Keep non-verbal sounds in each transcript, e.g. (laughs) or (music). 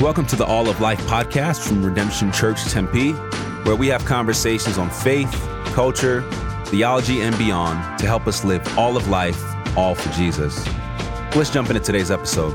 Welcome to the All of Life podcast from Redemption Church Tempe, where we have conversations on faith, culture, theology, and beyond to help us live all of life, all for Jesus. Let's jump into today's episode.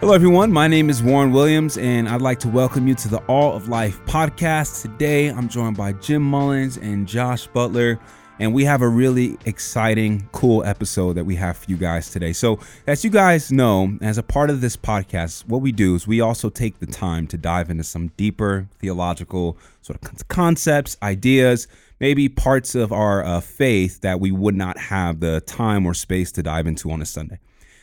Hello, everyone. My name is Warren Williams, and I'd like to welcome you to the All of Life podcast. Today, I'm joined by Jim Mullins and Josh Butler, and we have a really exciting, cool episode that we have for you guys today. So, as you guys know, as a part of this podcast, what we do is we also take the time to dive into some deeper theological sort of concepts, ideas, maybe parts of our uh, faith that we would not have the time or space to dive into on a Sunday.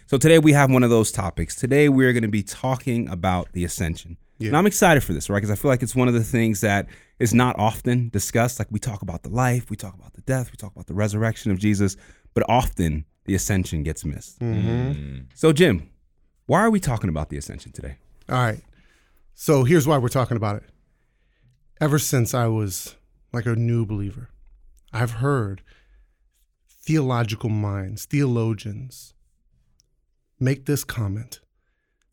So today we have one of those topics. Today we're going to be talking about the ascension. Yeah. And I'm excited for this, right? Because I feel like it's one of the things that is not often discussed. Like we talk about the life, we talk about the death, we talk about the resurrection of Jesus, but often the ascension gets missed. Mm-hmm. So, Jim, why are we talking about the ascension today? All right. So here's why we're talking about it. Ever since I was like a new believer, I've heard theological minds, theologians, make this comment.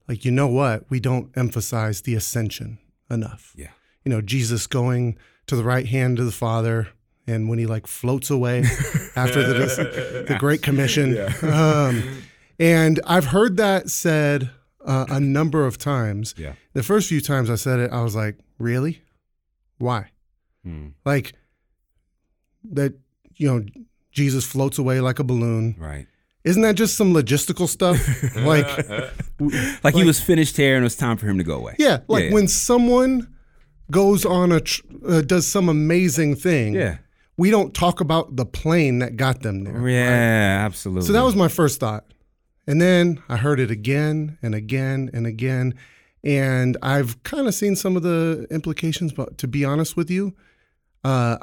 Like, you know what? We don't emphasize the ascension enough. Yeah. You know, Jesus going to the right hand of the Father, and when he like floats away (laughs) after the, the Great Commission. Yeah. Um, and I've heard that said uh, a number of times. Yeah. The first few times I said it, I was like, really? Why? Hmm. Like that, you know, Jesus floats away like a balloon. Right. Isn't that just some logistical stuff? (laughs) like, (laughs) like, like, he was finished here and it was time for him to go away. Yeah, like yeah, yeah. when someone goes on a tr- uh, does some amazing thing. Yeah. We don't talk about the plane that got them there. Yeah, right? absolutely. So that was my first thought. And then I heard it again and again and again. And I've kind of seen some of the implications, but to be honest with you, uh,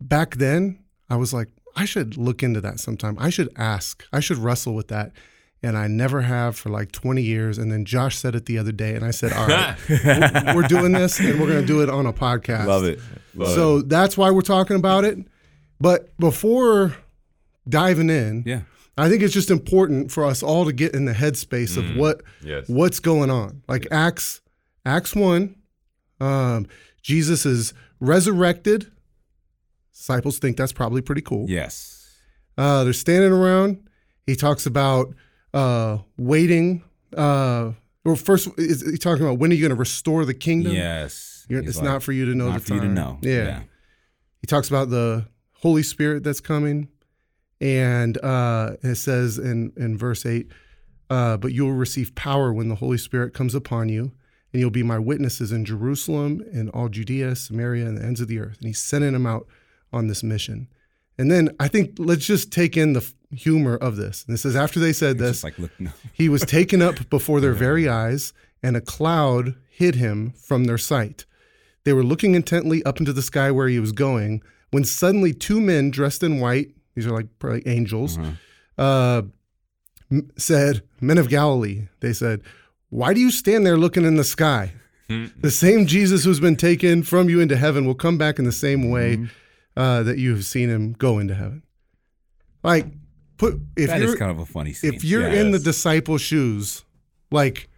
back then I was like, I should look into that sometime. I should ask. I should wrestle with that. And I never have for like 20 years. And then Josh said it the other day, and I said, All right, (laughs) we're doing this and we're going to do it on a podcast. Love it. Love so it. that's why we're talking about it. But before diving in, yeah. I think it's just important for us all to get in the headspace of mm, what yes. what's going on. Like yes. Acts Acts 1, um, Jesus is resurrected Disciples think that's probably pretty cool. Yes. Uh, they're standing around. He talks about uh, waiting. Uh, well, first, is he talking about when are you going to restore the kingdom? Yes. it's like, not for you to know not the for time. you to know. Yeah. yeah. He talks about the Holy Spirit that's coming. And uh, it says in, in verse 8, uh, but you will receive power when the Holy Spirit comes upon you, and you'll be my witnesses in Jerusalem and all Judea, Samaria, and the ends of the earth. And he's sending them out on this mission. And then I think let's just take in the humor of this. And it says, after they said this, like, look, no. (laughs) he was taken up before their (laughs) very eyes, and a cloud hid him from their sight. They were looking intently up into the sky where he was going, when suddenly two men dressed in white, these are like probably angels, uh-huh. uh, said, Men of Galilee, they said, Why do you stand there looking in the sky? (laughs) The same Jesus who's been taken from you into heaven will come back in the same way. Mm-hmm uh, that you have seen him go into heaven. Like, put if that you're is kind of a funny scene. If you're in the disciple shoes, like,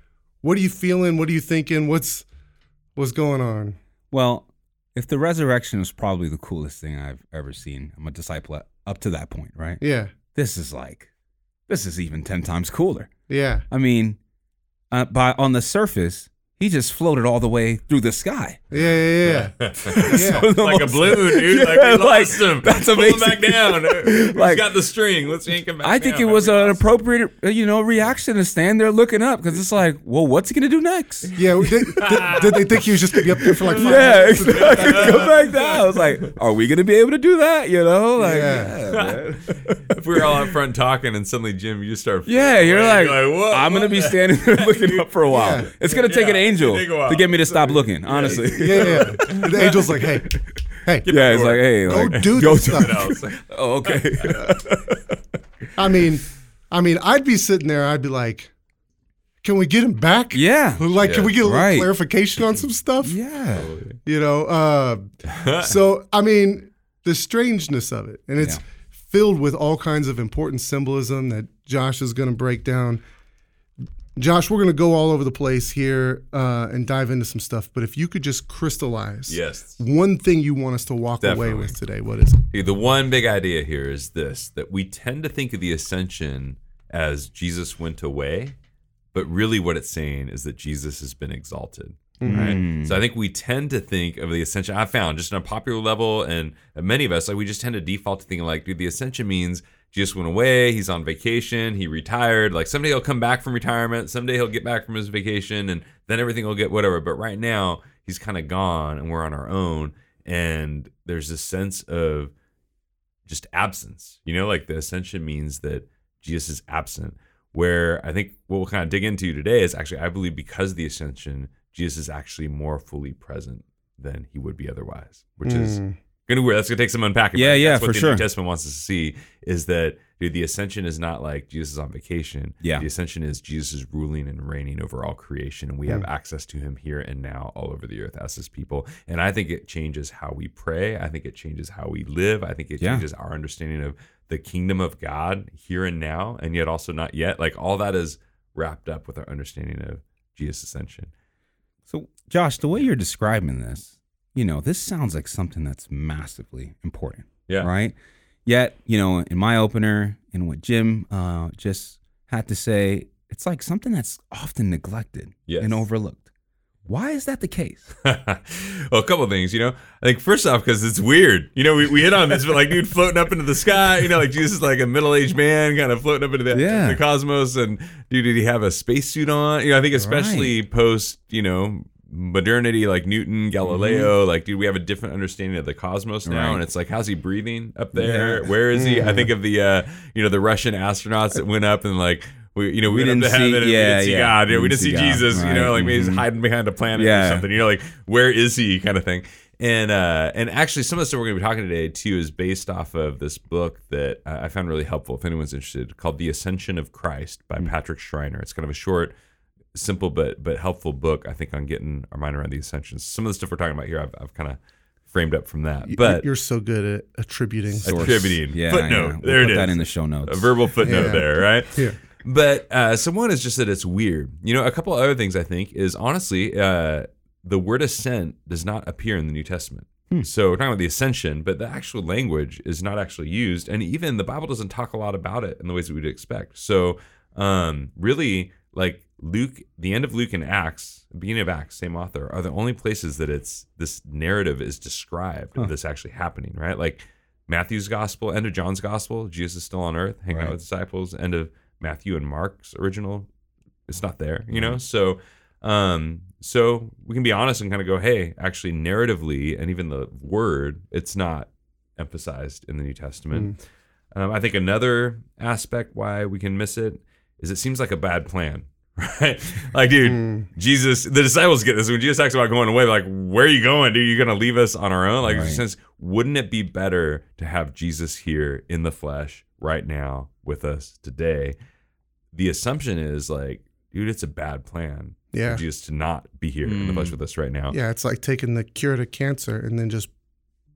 what are you feeling? What are you thinking? What's what's going on? Well, if the resurrection is probably the coolest thing I've ever seen, I'm a disciple up to that point, right? Yeah. This is like, this is even ten times cooler. Yeah. I mean, uh, by on the surface, he just floated all the way through the sky. Yeah, yeah, yeah. yeah. (laughs) (laughs) so like a balloon, dude. (laughs) Yeah, like we lost like, him. That's amazing. Pull him back down. like, He's got the string. Let's yank him back I think down. it was an appropriate, uh, you know, reaction to stand there looking up because it's like, well, what's he gonna do next? Yeah. Did, did, did, they think he was just gonna be up there for like? Five yeah, minutes? exactly. Come back down. I was like, are we gonna be able to do that? You know, like, yeah. yeah if we were all up front talking and suddenly Jim, you just start. Yeah, you're like, you're like I'm gonna be standing there looking up for a while. Yeah. It's gonna take an angel to get me to stop looking. Honestly. Yeah, yeah. The (laughs) angel's like, hey, hey. Yeah, it's like, hey, go like, do go this stuff. (laughs) oh, okay. (laughs) I mean, I mean, I'd be sitting there. I'd be like, can we get him back? Yeah. Like, yeah. can we get a little right. clarification on some stuff? Yeah. You know. Uh, so I mean, the strangeness of it, and it's. Yeah filled with all kinds of important symbolism that Josh is going to break down. Josh, we're going to go all over the place here uh, and dive into some stuff. But if you could just crystallize yes. one thing you want us to walk Definitely. away with today, what is it? The one big idea here is this that we tend to think of the ascension as Jesus went away, but really what it's saying is that Jesus has been exalted. Mm-hmm. So I think we tend to think of the ascension. I found just on a popular level, and many of us, like we just tend to default to thinking like, dude, the ascension means Jesus went away, he's on vacation, he retired. Like someday he'll come back from retirement, someday he'll get back from his vacation, and then everything will get whatever. But right now, he's kind of gone and we're on our own. And there's this sense of just absence. You know, like the ascension means that Jesus is absent. Where I think what we'll kind of dig into today is actually, I believe because of the ascension, Jesus is actually more fully present than he would be otherwise, which mm. is gonna weird. That's gonna take some unpacking. Yeah, yeah, That's what the sure. New Testament wants us to see is that dude, the ascension is not like Jesus is on vacation. Yeah, the ascension is Jesus is ruling and reigning over all creation, and we mm. have access to Him here and now, all over the earth as His people. And I think it changes how we pray. I think it changes how we live. I think it yeah. changes our understanding of the kingdom of God here and now, and yet also not yet. Like all that is wrapped up with our understanding of Jesus' ascension. So, Josh, the way you're describing this, you know, this sounds like something that's massively important. Yeah. Right. Yet, you know, in my opener and what Jim uh, just had to say, it's like something that's often neglected yes. and overlooked. Why is that the case? (laughs) well, a couple of things, you know. I think first off, because it's weird. You know, we, we hit on this, but like, dude, floating up into the sky. You know, like Jesus is like a middle aged man, kind of floating up into the, yeah. the cosmos. And dude, did he have a spacesuit on? You know, I think especially right. post, you know, modernity like Newton, Galileo, mm-hmm. like dude, we have a different understanding of the cosmos now, right. and it's like, how's he breathing up there? Yeah. Where is he? I think of the uh, you know the Russian astronauts that went up and like. We, you know, we, we didn't see, heaven, yeah, we didn't see yeah. God. Know, we didn't see, see Jesus. Right. You know, like maybe he's mm-hmm. hiding behind a planet yeah. or something. You know, like where is he, kind of thing. And uh, and actually, some of the stuff we're going to be talking today too is based off of this book that I found really helpful. If anyone's interested, called "The Ascension of Christ" by mm-hmm. Patrick Schreiner. It's kind of a short simple but but helpful book, I think, on getting our mind around the ascensions. Some of the stuff we're talking about here, I've, I've kind of framed up from that. But you're so good at attributing, source. attributing yeah, footnote. Yeah. We'll there it is. That in the show notes. A verbal footnote yeah. there, right? Yeah. But uh, so one is just that it's weird. You know, a couple other things I think is honestly, uh, the word ascent does not appear in the New Testament. Hmm. So we're talking about the ascension, but the actual language is not actually used, and even the Bible doesn't talk a lot about it in the ways that we'd expect. So um, really, like Luke, the end of Luke and Acts, beginning of Acts, same author, are the only places that it's this narrative is described huh. of this actually happening, right? Like Matthew's gospel, end of John's gospel, Jesus is still on earth, hanging right. out with disciples, end of Matthew and Mark's original, it's not there, you know? So um, so we can be honest and kind of go, hey, actually narratively and even the word, it's not emphasized in the New Testament. Mm. Um, I think another aspect why we can miss it is it seems like a bad plan (laughs) right? Like, dude, mm. Jesus, the disciples get this when Jesus talks about going away. Like, where are you going, dude? You're gonna leave us on our own? Like, right. since wouldn't it be better to have Jesus here in the flesh right now with us today? The assumption is like, dude, it's a bad plan. Yeah, for Jesus to not be here mm. in the flesh hmm. with us right now. Yeah, it's like taking the cure to cancer and then just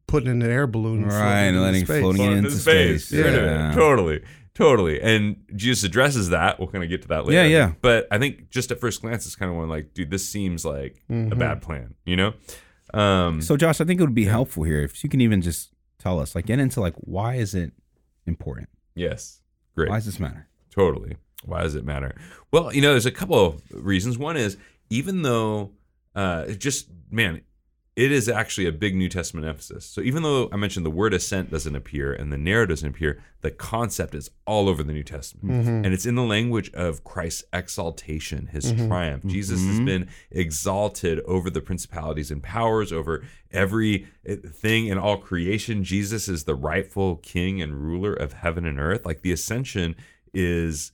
putting in an air balloon, right, and letting floating it into space. space. Yeah. yeah, (laughs) totally. Totally. And Jesus addresses that. We'll kind of get to that later. Yeah, yeah. But I think just at first glance, it's kind of one like, dude, this seems like mm-hmm. a bad plan, you know? Um, so, Josh, I think it would be helpful here if you can even just tell us, like, get into like, why is it important? Yes. Great. Why does this matter? Totally. Why does it matter? Well, you know, there's a couple of reasons. One is even though, uh, just, man, it is actually a big New Testament emphasis. So even though I mentioned the word ascent doesn't appear and the narrative doesn't appear, the concept is all over the New Testament. Mm-hmm. And it's in the language of Christ's exaltation, his mm-hmm. triumph. Mm-hmm. Jesus has been exalted over the principalities and powers, over every eh, thing in all creation. Jesus is the rightful king and ruler of heaven and earth. Like the ascension is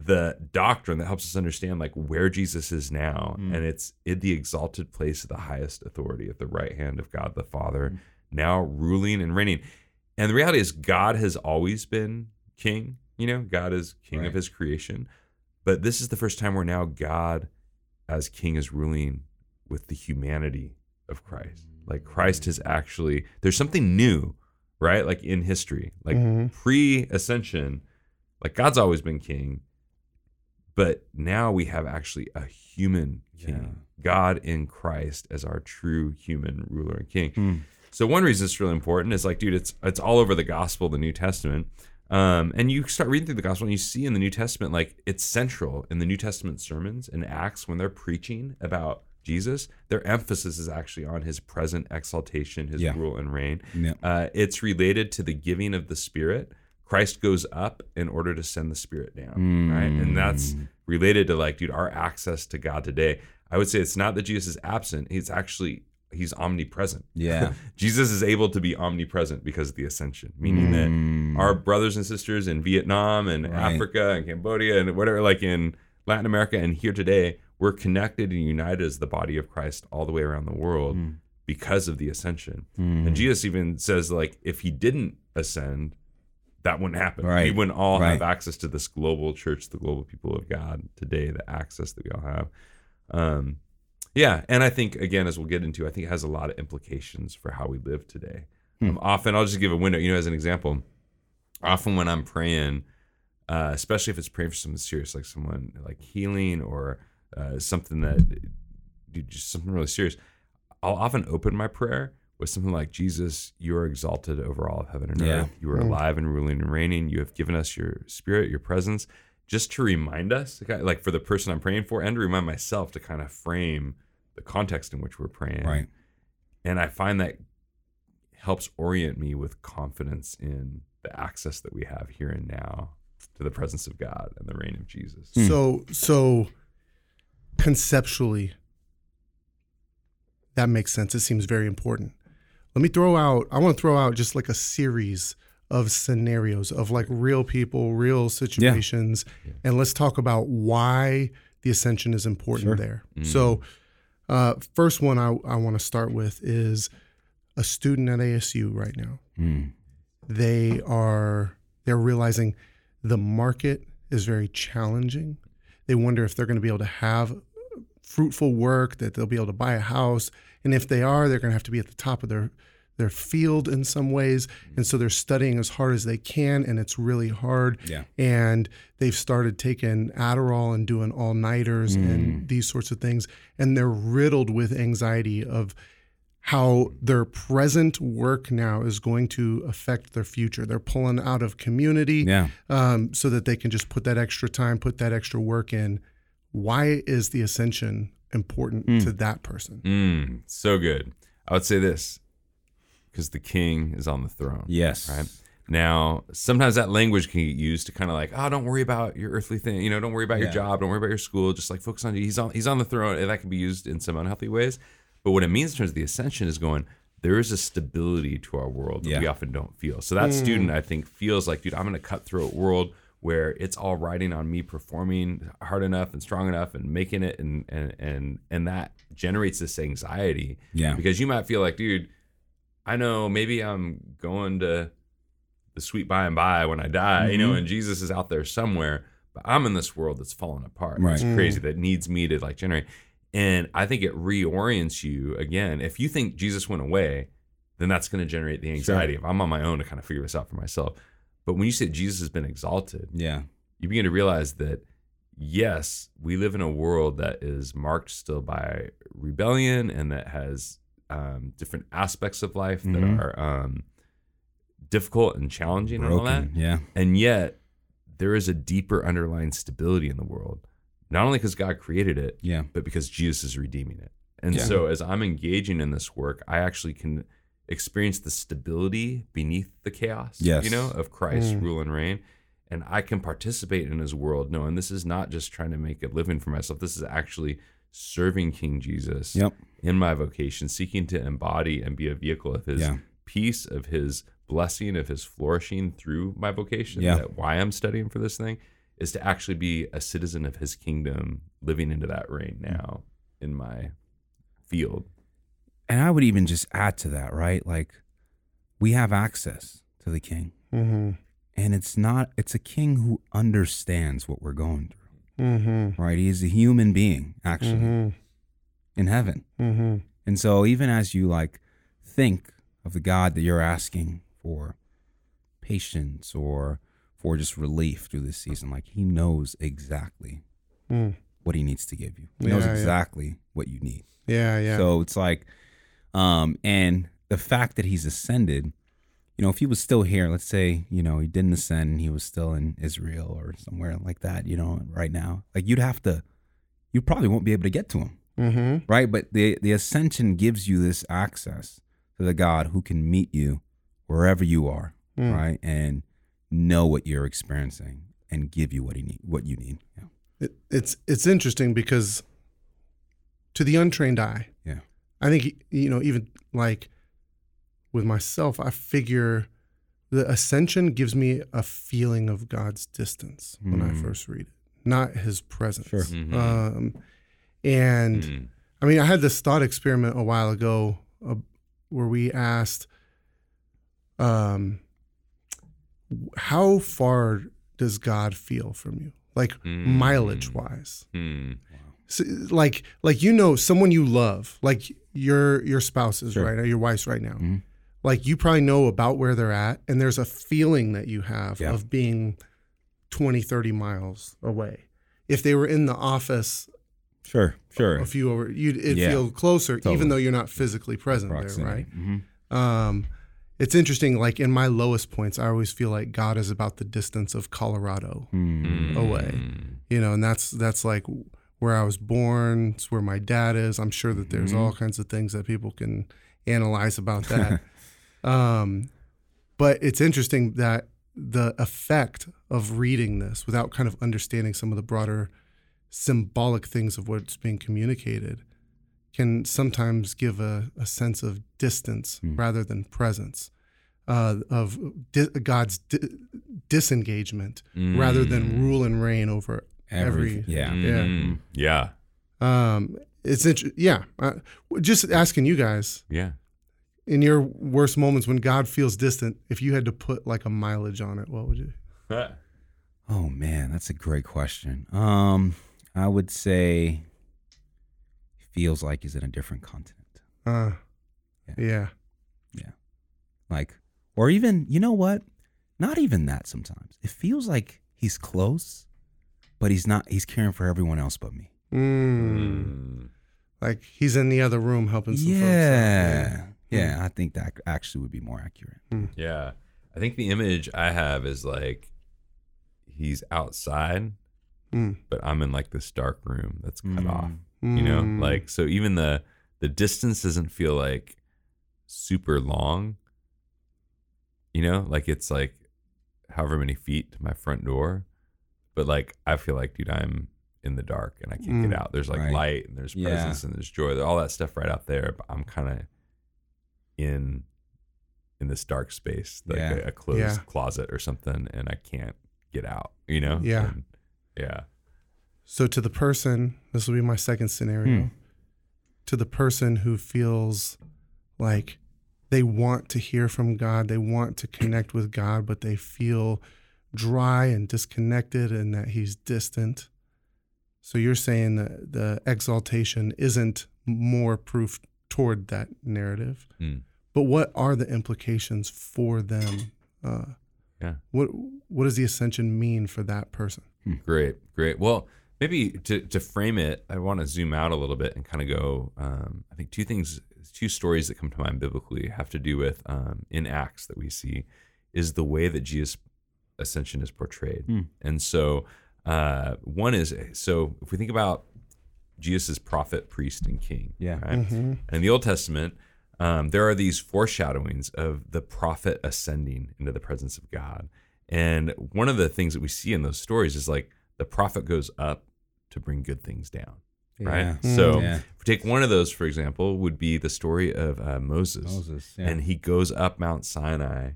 the doctrine that helps us understand like where Jesus is now, mm. and it's in the exalted place of the highest authority at the right hand of God the Father, mm. now ruling and reigning. And the reality is, God has always been king. You know, God is king right. of His creation, but this is the first time where now God, as king, is ruling with the humanity of Christ. Like Christ has actually, there's something new right? Like in history, like Mhm. pre ascension, like God's always been king, but now we have actually a human king, God in Christ as our true human ruler and king. Hmm. So one reason it's really important is like, dude, it's it's all over the gospel, the New Testament. Um, and you start reading through the gospel and you see in the New Testament, like it's central in the New Testament sermons and Acts when they're preaching about Jesus, their emphasis is actually on his present exaltation, his Yeah. rule and reign. Yeah. Uh, it's related to the giving of the Spirit. Christ goes up in order to send the Spirit down, right? And that's related to like, dude, our access to God today. I would say it's not that Jesus is absent; he's actually he's omnipresent. Yeah. (laughs) Jesus is able to be omnipresent because of the ascension, meaning that our brothers and sisters in Vietnam and Mm. Right. Africa and Cambodia and whatever, like in Latin America and here today, we're connected and united as the body of Christ all the way around the world Mm. because of the ascension. And Jesus even says, like, if he didn't ascend, that wouldn't happen. Right. We wouldn't all have access to this global church, the global people of God today, the access that we all have. Um, yeah, and I think again, as we'll get into, I think it has a lot of implications for how we live today. Um, often, I'll just give a window. You know, as an example, often when I'm praying, uh, especially if it's praying for something serious, like someone like healing or uh, something that dude, just something really serious, I'll often open my prayer with something like Jesus, you are exalted over all of heaven and Yeah. earth. You are mm. alive and ruling and reigning. You have given us your spirit, your presence, just to remind us, like, like for the person I'm praying for, and to remind myself to kind of frame the context in which we're praying. Right. And I find that helps orient me with confidence in the access that we have here and now to the presence of God and the reign of Jesus. Hmm. So so conceptually that makes sense. It seems very important. Let me throw out I want to throw out just like a series of scenarios of like real people, real situations and let's talk about why the ascension is important Sure. there. So uh, first one I, I want to start with is a student at ASU right now Mm. they are they're realizing the market is very challenging. They wonder if they're going to be able to have fruitful work, that they'll be able to buy a house, and if they are, they're going to have to be at the top of their their field in some ways. And so they're studying as hard as they can, and it's really hard. Yeah. And they've started taking Adderall and doing all nighters and these sorts of things, and they're riddled with anxiety of how their present work now is going to affect their future. They're pulling out of community Yeah. um, so that they can just put that extra time, put that extra work in. Why is the ascension important to that person? Mm, so good. I would say this because the king is on the throne. Yes. Right. Now, sometimes that language can get used to kind of like, oh, don't worry about your earthly thing. You know, don't worry about your job. Don't worry about your school. Just like focus on he's on he's on the throne, and that can be used in some unhealthy ways. But what it means in terms of the ascension is going. There is a stability to our world that we often don't feel. So that student, I think, feels like, dude, I'm in a cutthroat world where it's all riding on me performing hard enough and strong enough and making it, and and and and that generates this anxiety Yeah. because you might feel like, dude, I know maybe I'm going to the sweet by and by when I die, you know, Mhm. and Jesus is out there somewhere, but I'm in this world that's falling apart. Right. It's crazy that needs me to like generate. And I think it reorients you again. If you think Jesus went away, then that's going to generate the anxiety if I'm on my own to kind of figure this out for myself. But when you say Jesus has been exalted, Yeah. you begin to realize that yes, we live in a world that is marked still by rebellion and that has um, different aspects of life Mhm. that are um, difficult and challenging and all that. Yeah. And yet, there is a deeper underlying stability in the world, not only because God created it, Yeah. but because Jesus is redeeming it. And Yeah. so, as I'm engaging in this work, I actually can experience the stability beneath the chaos, Yes. you know, of Christ's Mm. rule and reign. And I can participate in his world knowing this is not just trying to make a living for myself. This is actually serving King Jesus Yep. in my vocation, seeking to embody and be a vehicle of his Yeah. peace, of his blessing, of his flourishing through my vocation. Yeah. That why I'm studying for this thing is to actually be a citizen of his kingdom, living into that reign now in my field. And I would even just add to that, right? Like we have access to the king. Mm-hmm. And it's not it's a king who understands what we're going through. Mm-hmm. Right? He's a human being actually Mm-hmm. in heaven. Mm-hmm. And so even as you like think of the God that you're asking for patience or for just relief through this season. Like he knows exactly Mm. what he needs to give you. He knows Yeah, yeah. exactly what you need. Yeah, yeah. So it's like, um, and the fact that he's ascended, you know, if he was still here, let's say, you know, he didn't ascend and he was still in Israel or somewhere like that, you know, right now, like you'd have to, you probably won't be able to get to him, mm-hmm. right? But the the ascension gives you this access to the God who can meet you wherever you are, Mm. right, and know what you're experiencing and give you what he need, what you need. Yeah. It, it's it's interesting because to the untrained eye, Yeah. I think you know even like with myself, I figure the ascension gives me a feeling of God's distance when I Mm. first read it, not His presence. Sure. Mhm. Um, and Mm. I mean, I had this thought experiment a while ago uh, where we asked, um, how far does God feel from you, like Mm. mileage wise? Mm. So, like, like you know, someone you love, like your your spouses, Sure. right, or your wife's right now. Mhm. Like you probably know about where they're at, and there's a feeling that you have Yeah. of being 20, 30 miles away. If they were in the office Sure, sure. a few over, you'd it'd Yeah. feel closer, Totally. even though you're not physically present there, right? Mhm. Um, it's interesting. Like in my lowest points, I always feel like God is about the distance of Colorado, Mm. Away. you know, and that's that's like where I was born. It's where my dad is. I'm sure that there's Mhm. all kinds of things that people can analyze about (laughs) that. um, but it's interesting that the effect of reading this without kind of understanding some of the broader symbolic things of what's being communicated can sometimes give a, a sense of distance Hmm. rather than presence, uh, of di- God's di- disengagement rather than Mm. rule and reign over Everything. every. Yeah. Mm. Yeah. Um, it's int- yeah. Uh, just asking you guys Yeah. in your worst moments when God feels distant, if you had to put like a mileage on it, what would you? (laughs) Oh man, that's a great question. Um, I would say feels like he's in a different continent. Uh, Yeah. yeah. Like, or even, you know what? Not even that sometimes. It feels like he's close, but he's not, he's caring for everyone else but me. Mm. Mm. Like he's in the other room helping some folks. out. Yeah. Yeah. I think that actually would be more accurate. Yeah. I think the image I have is like he's outside, Mm. but I'm in like this dark room that's cut Mm. off. You know, Mm. like so even the the distance doesn't feel like super long. You know, like it's like however many feet to my front door. But like I feel like, dude, I'm in the dark and I can't Mm. get out. There's like Right. light and there's Yeah. presence and there's joy, all that stuff right out there. But I'm kind of in in this dark space, like Yeah. a, a closed Yeah. closet or something, and I can't get out. You know? Yeah. And- yeah. So to the person, this will be my second scenario. Hmm. To the person who feels like they want to hear from God, they want to connect with God, but they feel dry and disconnected and that he's distant. So you're saying that the exaltation isn't more proof toward that narrative. Hmm. But what are the implications for them? Uh, Yeah. What what does the ascension mean for that person? Great, great. Well, maybe to, to frame it, I want to zoom out a little bit and kind of go. Um, I think two things, two stories that come to mind biblically have to do with um, in Acts that we see is the way that Jesus' ascension is portrayed. Hmm. And so, uh, one is so if we think about Jesus as prophet, priest, and king, Yeah. right? Mm-hmm. And in the Old Testament, um, there are these foreshadowings of the prophet ascending into the presence of God. And one of the things that we see in those stories is like the prophet goes up to bring good things down, right? Yeah. So, Yeah. if we take one of those, for example, would be the story of uh, Moses. Moses. Yeah. And he goes up Mount Sinai,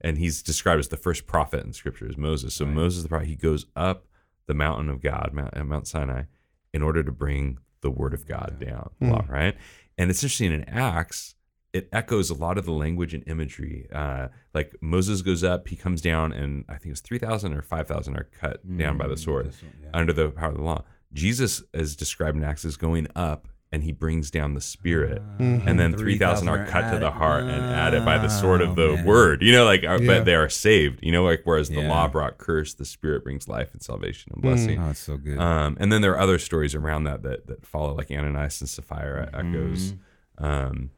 and he's described as the first prophet in Scripture is Moses. So Right. Moses, the prophet, he goes up the mountain of God, Mount, uh, Mount Sinai, in order to bring the word of God down, Hmm. law, right? And it's interesting in Acts, it echoes a lot of the language and imagery. Uh, like Moses goes up, he comes down, and I think it's three thousand or five thousand are cut down by the Mm, sword one, yeah. under the power of the law. Jesus is described in Acts as going up and he brings down the spirit. Mhm. and then 3000 are cut to the heart and added by the sword of the word. You know like uh, Yeah. but they are saved you know like whereas the law brought curse the spirit brings life and salvation and blessing. Oh, it's so good. um, and then there are other stories around that that, that follow like ananias and sapphira echoes um,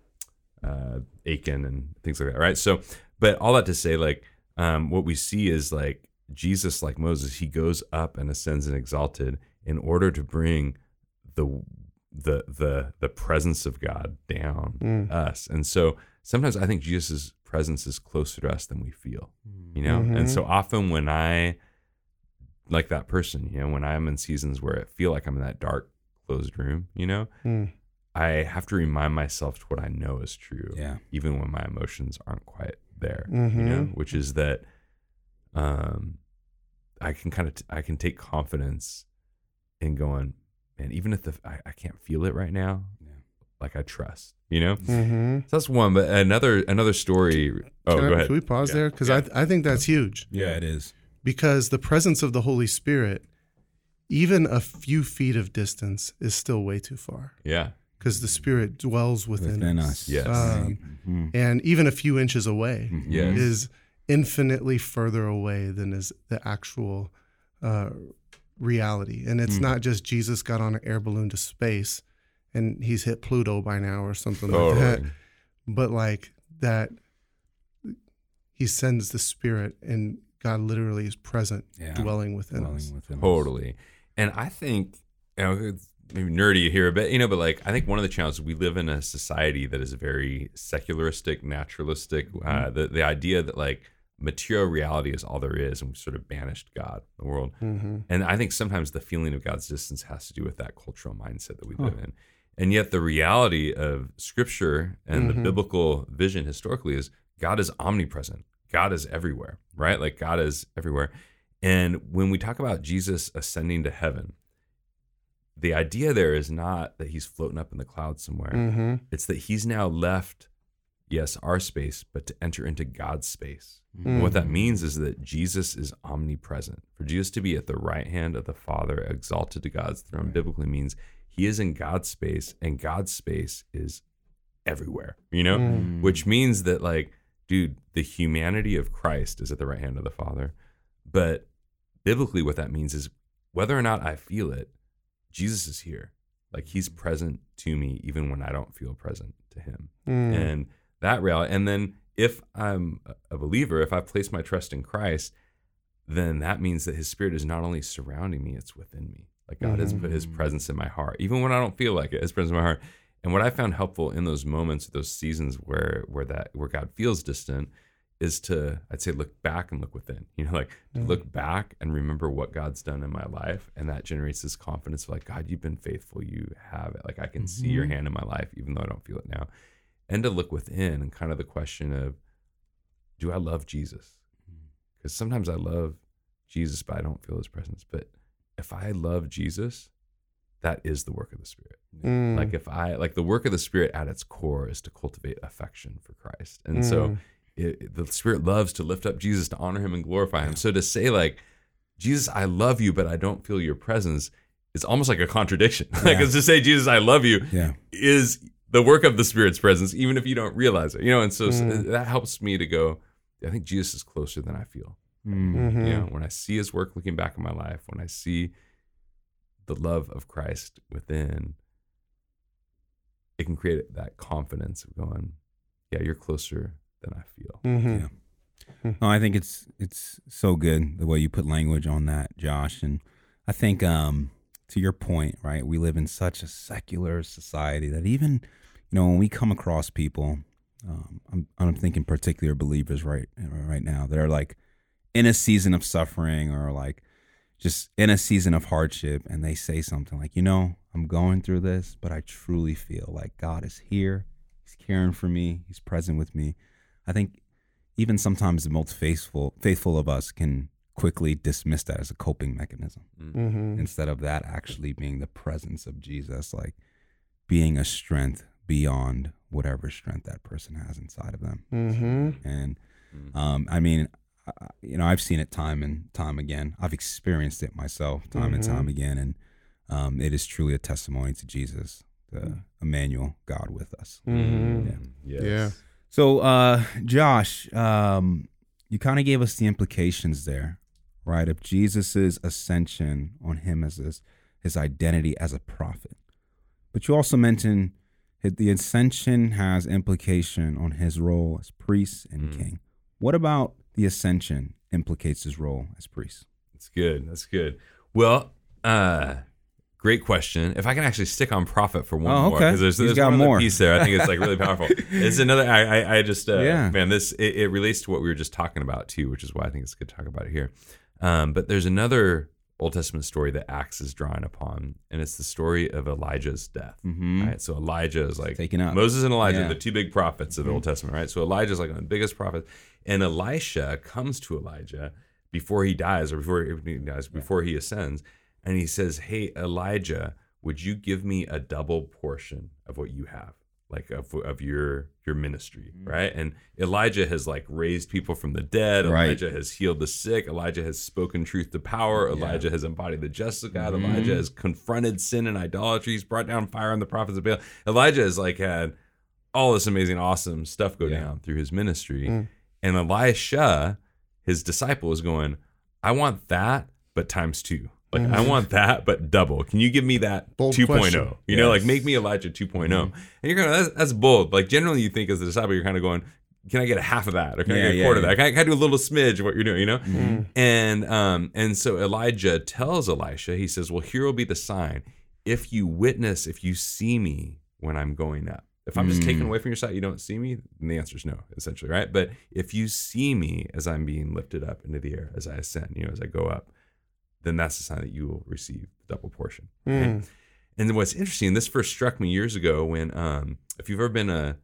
uh, achan and things like that right? So but all that to say like um, what we see is like jesus like moses he goes up and ascends and exalted in order to bring the the the the presence of God down Mm. us. And so sometimes I think Jesus' presence is closer to us than we feel. You know? Mhm. And so often when I like that person, you know, when I'm in seasons where I feel like I'm in that dark closed room, you know, Mm. I have to remind myself to what I know is true, yeah. even when my emotions aren't quite there. You Mhm. know, which is that um I can kind of t- I can take confidence in going, man, even if the I, I can't feel it right now, Yeah. like I trust, you know. Mhm. So that's one, but another another story. Oh, Can, I- go ahead. can we pause Yeah. there? Because Yeah. I, I think that's huge. Yeah, it is. Because the presence of the Holy Spirit, even a few feet of distance, is still way too far. Yeah, Because the Spirit dwells within, Within us. us. Yes. Um, Mhm. and even a few inches away Mhm. Yes. is infinitely further away than is the actual uh, reality. And it's Mm. not just Jesus got on an air balloon to space and he's hit Pluto by now or something like totally. that, but like that he sends the Spirit and God literally is present, Yeah. dwelling within Dwelling us. within us. Totally. And I think, you know, it's maybe nerdy here, but, you know, but like, I think one of the challenges we live in a society that is very secularistic, naturalistic. Uh, the, the idea that like material reality is all there is, and we've sort of banished God, the world. hmm And I think sometimes the feeling of God's distance has to do with that cultural mindset that we Huh. live in. And yet the reality of scripture and the Mhm. biblical vision historically is God is omnipresent. God is everywhere, right? Like God is everywhere. And when we talk about Jesus ascending to heaven, the idea there is not that he's floating up in the clouds somewhere. hmm It's that he's now left, yes, our space, but to enter into God's space. Mm. What that means is that Jesus is omnipresent. For Jesus to be at the right hand of the Father, exalted to God's throne, Right. biblically means he is in God's space, and God's space is everywhere, you know? Mm. Which means that, like, dude, the humanity of Christ is at the right hand of the Father. But biblically, what that means is whether or not I feel it, Jesus is here. Like, he's present to me even when I don't feel present to him Mm. and that reality. And then if I'm a believer, if I place my trust in Christ, then that means that His Spirit is not only surrounding me; it's within me. Like God has put His Mhm. presence in my heart, even when I don't feel like it. His presence in my heart. And what I found helpful in those moments, those seasons where where that where God feels distant, is to I'd say look back and look within. You know, like to Mm. look back and remember what God's done in my life, and that generates this confidence of like God, you've been faithful. You have it. Like I can see your Mhm. hand in my life, even though I don't feel it now and to look within and kind of the question of do I love Jesus? Because sometimes I love Jesus, but I don't feel his presence. But if I love Jesus, that is the work of the Spirit. Mm. Like if I like the work of the Spirit at its core is to cultivate affection for Christ. And so Mm. it, it- the Spirit loves to lift up Jesus, to honor him and glorify him. So to say like, Jesus, I love you, but I don't feel your presence, is almost like a contradiction. (laughs) like Yeah. to say, Jesus, I love you, Yeah. is the work of the Spirit's presence, even if you don't realize it. You know, and so so Mm. that helps me to go. I think Jesus is closer than I feel. Mm. Mhm. You know, when I see His work looking back in my life, when I see the love of Christ within, it can create that confidence of going, "Yeah, you're closer than I feel." Mhm. Yeah. No, I think it's it's so good the way you put language on that, Josh. And I think um to your point, right? We live in such a secular society that even you know when we come across people, um, I'm I'm thinking particular believers right right now that are like in a season of suffering or like just in a season of hardship, and they say something like, you know, I'm going through this, but I truly feel like God is here. He's caring for me. He's present with me. I think even sometimes the most faithful faithful of us can quickly dismiss that as a coping mechanism Mhm. instead of that actually being the presence of Jesus, like being a strength beyond whatever strength that person has inside of them. Mhm. And Mm. um, I mean, I- you know, I've seen it time and time again. I've experienced it myself time and Mhm. time again, and um, it is truly a testimony to Jesus the Emmanuel, God with us. Mhm. Yeah. Yes. Yeah. So, uh, Josh, um, you kind of gave us the implications there, right? Of Jesus's ascension on him as his, his identity as a prophet. But you also mentioned that the ascension has implication on his role as priest and Mm. king. What about the ascension implicates his role as priest? That's good. That's good. Well, uh, great question. If I can actually stick on prophet for one Oh, more, okay. because there's, He's there's got one more. piece there. I think it's like really powerful. (laughs) it's another. I I, I just uh, Yeah. man, this it, it relates to what we were just talking about too, which is why I think it's good to talk about it here. Um, but there's another Old Testament story that Acts is drawing upon, and it's the story of Elijah's death. Mm-hmm. Right, so Elijah is like. Moses and Elijah, Yeah. Mm-hmm. the two big prophets of the Old Testament, right? So Elijah is like one of the biggest prophets, and Elisha comes to Elijah before he dies, or before he dies, before he ascends, and he says, "Hey Elijah, would you give me a double portion of what you have, like of, of your your ministry, Mm-hmm. right?" And Elijah has like raised people from the dead. Right. Elijah has healed the sick. Elijah has spoken truth to power. Elijah has embodied the justice of God. Mhm. Elijah has confronted sin and idolatry. He's brought down fire on the prophets of Baal. Elijah has like had all this amazing, awesome stuff go Yeah. down through his ministry. Mm. And Elisha, his disciple, is going, I want that, but times two. Like, I Mhm. want that, but double. Can you give me that Bold 2.0? question. You know, like make me Elijah 2.0. Mhm. And you're going, that's, that's bold. Like, generally, you think as a disciple, you're kind of going, can I get a half of that? Or can I get a yeah, quarter yeah. of that? Can I, can I do a little smidge of what you're doing, you know? Mm. And um and so Elijah tells Elisha, he says, "Well, here will be the sign. If you witness, if you see me when I'm going up. If I'm just taken Mm. away from your sight, you don't see me, then the answer is no, essentially, right? But if you see me as I'm being lifted up into the air, as I ascend, you know, as I go up, then that's the sign that you will receive the double portion. right? Mm. And what's interesting, this first struck me years ago when um if you've ever been a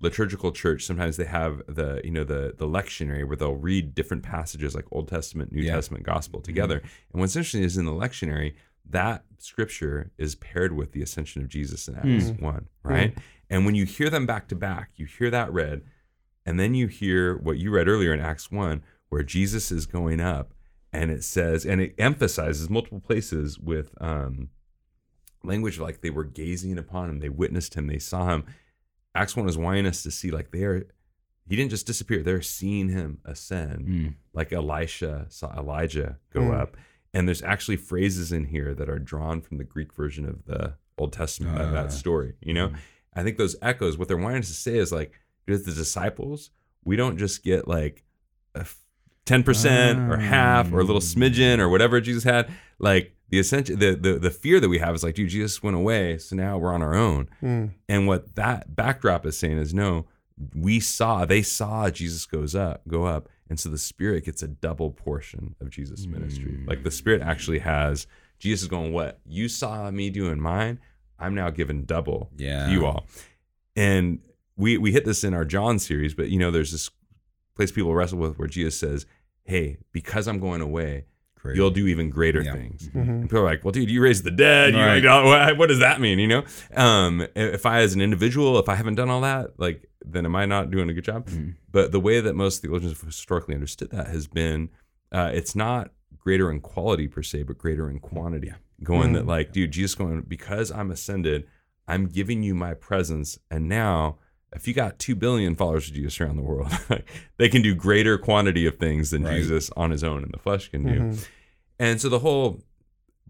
liturgical church, sometimes they have the you know the the lectionary where they'll read different passages like Old Testament, New Yeah. Testament, Gospel together. And what's interesting is in the lectionary that scripture is paired with the ascension of Jesus in Acts one, right? And when you hear them back to back, you hear that read, and then you hear what you read earlier in Acts one, where Jesus is going up, and it says, and it emphasizes multiple places with um, language like they were gazing upon him, they witnessed him, they saw him. Acts one is wanting us to see like they are. He didn't just disappear; they're seeing him ascend Mm. like Elisha saw Elijah go Mm. up. And there's actually phrases in here that are drawn from the Greek version of the Old Testament, that, Ah. that story. You know, I think those echoes, what they're wanting us to say is like, as the disciples, we don't just get like a f- 10% or half or a little smidgen or whatever Jesus had. Like the essential, the, the, the fear that we have is like, dude, Jesus went away. So now we're on our own. Mm. And what that backdrop is saying is no, we saw, they saw Jesus goes up, go up. And so the spirit gets a double portion of Jesus' ministry. Like the spirit actually has, Jesus is going, what? You saw me doing mine. I'm now giving double Yeah. to you all. And we, we hit this in our John series, but you know, there's this place people wrestle with where Jesus says, Hey, because I'm going away, Great. you'll do even greater Yeah. things. Mhm. And people are like, well, dude, you raised the dead. You Right. like, (laughs) oh, what, what does that mean? You know, um, if I, as an individual, if I haven't done all that, like, then am I not doing a good job? Mhm. But the way that most theologians have historically understood that has been, uh, it's not greater in quality per se, but greater in quantity. Going that, Mm. like, dude, Jesus going, because I'm ascended, I'm giving you my presence. And now, if you got 2 billion followers of Jesus around the world, (laughs) they can do greater quantity of things than Right. Jesus on his own in the flesh can do. Mhm. And so the whole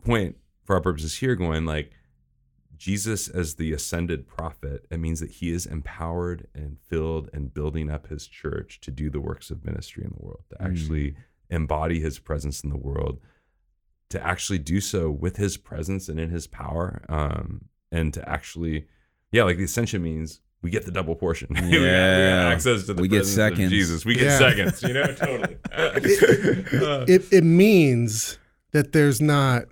point for our purposes here going like Jesus as the ascended prophet, it means that he is empowered and filled and building up his church to do the works of ministry in the world, to actually embody his presence in the world, to actually do so with his presence and in his power, um, and to actually, yeah, like the ascension means we get the double portion. (laughs) we, got, we got Yeah. access to the We get presence of seconds. Jesus. We get Yeah. seconds, you know, (laughs) totally. Uh, it it means that there's not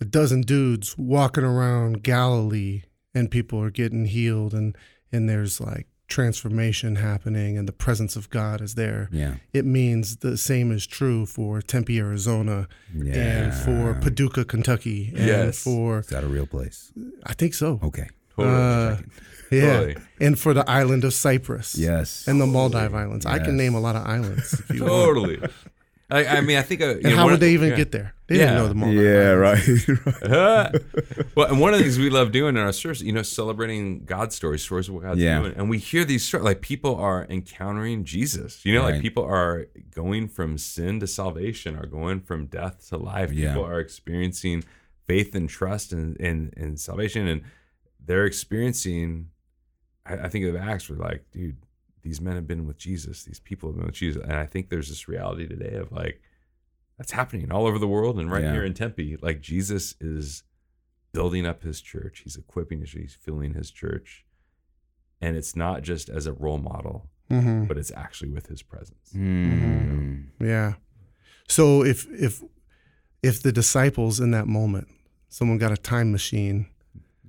a dozen dudes walking around Galilee and people are getting healed and and there's like transformation happening and the presence of God is there. Yeah. It means the same is true for Tempe, Arizona Yeah. and for Paducah, Kentucky and Yes. for Is that a real place? I think so. Okay. totally. Uh, yeah. And for the island of Cyprus. Yes. And the Maldive Islands. I can name a lot of islands. Totally. I, I mean, I think. Uh, And know, how would they even yeah. get there? They Yeah. didn't know the moment. Yeah, right. (laughs) right. Uh, (laughs) well, and one of the things we love doing in our service, you know, celebrating God stories, stories of what God's Yeah. doing, and we hear these stories like people are encountering Jesus. You know, Right. like people are going from sin to salvation, are going from death to life. People are experiencing faith and trust and and, and salvation, and they're experiencing. I, I think of Acts, where like, dude, these men have been with Jesus. These people have been with Jesus, and I think there's this reality today of like that's happening all over the world and right Yeah. here in Tempe. Like Jesus is building up his church. He's equipping his church, he's filling his church. And it's not just as a role model, hmm but it's actually with his presence. Mm. Yeah. So if if if the disciples in that moment, someone got a time machine,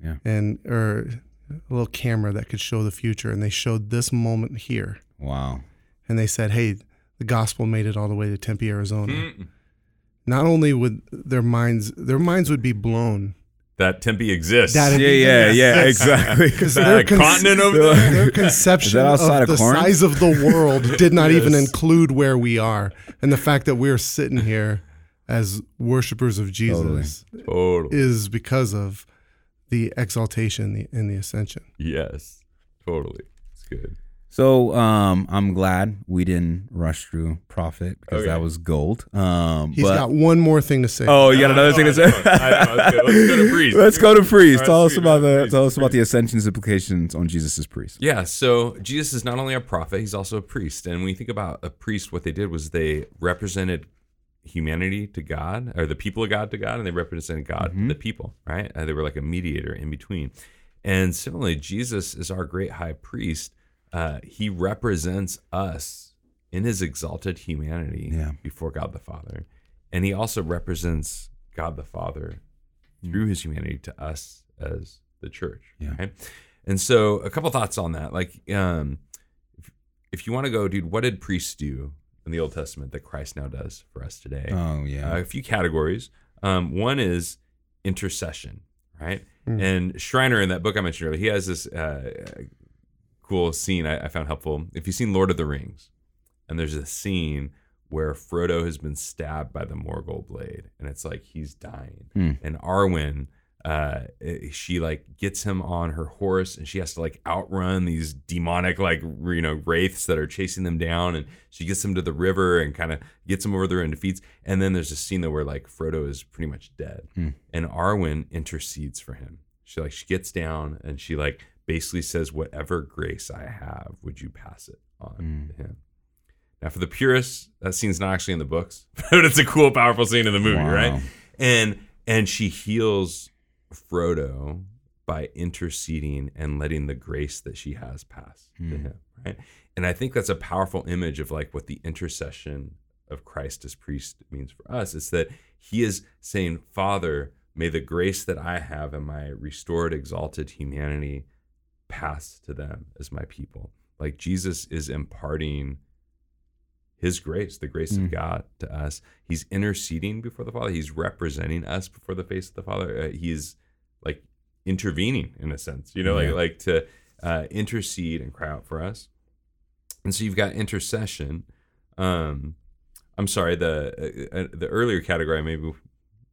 Yeah. and or a little camera that could show the future, and they showed this moment here, Wow. and they said, "Hey, the gospel made it all the way to Tempe, Arizona." Mm. Not only would their minds their minds would be blown That Tempe exists. That- Yeah, yeah, yeah, exactly. (laughs) because (laughs) Is that their, a continent over there? their conception Is that outside of of the Corinth? size of the world did not (laughs) even include where we are, and the fact that we're sitting here as worshipers of Jesus Totally. is because of the exaltation the- and the ascension. Yes. Totally. It's good. So um, I'm glad we didn't rush through Prophet because Okay. that was gold. Um, He's but, got one more thing to say. oh, you got another no, thing to say? don't. I know. Let's go- to priest. Let's go to priest. All Tell us about the Priest, tell us about the ascension's implications on Jesus' priest. Yeah, so Jesus is not only a prophet, he's also a priest. And when you think about a priest, what they did was they represented humanity to God, or the people of God to God, and they represented God to the people, right? Uh, they were like a mediator in between. And similarly, Jesus is our great high priest. Uh, he represents us in his exalted humanity Yeah. before God the Father. And he also represents God the Father through his humanity to us as the church. Yeah. Right? And so a couple thoughts on that. Like, um, if, if you want to go, dude, what did priests do in the Old Testament that Christ now does for us today? Oh yeah. Uh, a few categories. Um, one is intercession, right? Mm. And Schreiner in that book I mentioned earlier, he has this uh, cool scene I, I found helpful. If you've seen Lord of the Rings, and there's a scene where Frodo has been stabbed by the Morgul blade, and it's like he's dying, Hmm. and Arwen. Uh, she like gets him on her horse, and she has to like outrun these demonic like you know wraiths that are chasing them down, and she gets them to the river and kind of gets them over there and defeats. And then there's a scene though where like Frodo is pretty much dead, Hmm. and Arwen intercedes for him. She like she gets down and she like basically says, "Whatever grace I have, would you pass it on Hmm. to him?" Now, for the purists, that scene's not actually in the books, (laughs) but it's a cool, powerful scene in the movie, Wow. right? And and she heals Frodo by interceding and letting the grace that she has pass to Hmm. him, right? And I think that's a powerful image of like what the intercession of Christ as priest means for us. It's that he is saying, Father, may the grace that I have and my restored, exalted humanity pass to them as my people. Like Jesus is imparting his grace, the grace Mm. of God to us. He's interceding before the Father. He's representing us before the face of the Father. Uh, he's like intervening in a sense, you know, Yeah. like like to uh, intercede and cry out for us. And so you've got intercession. Um, I'm sorry, the uh, uh, the earlier category I maybe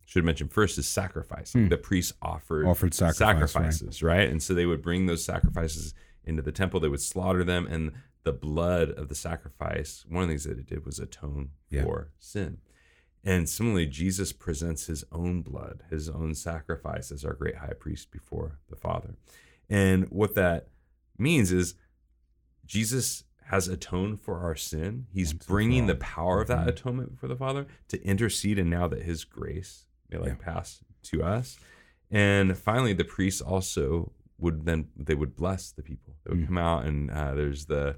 should mention first is sacrifice. Hmm. The priests offered Offered sacrifice, right. sacrifices, right? And so they would bring those sacrifices into the temple. They would slaughter them, and the blood of the sacrifice. One of the things that it did was atone Yeah. for sin. And similarly, Jesus presents his own blood, his own sacrifice as our great high priest before the Father. And what that means is Jesus has atoned for our sin. He's bringing the power of that Mhm. atonement before the Father to intercede, and now that His grace may like Yeah. pass to us. And finally, the priests also would then they would bless the people. They would Mm. come out, and uh, there's the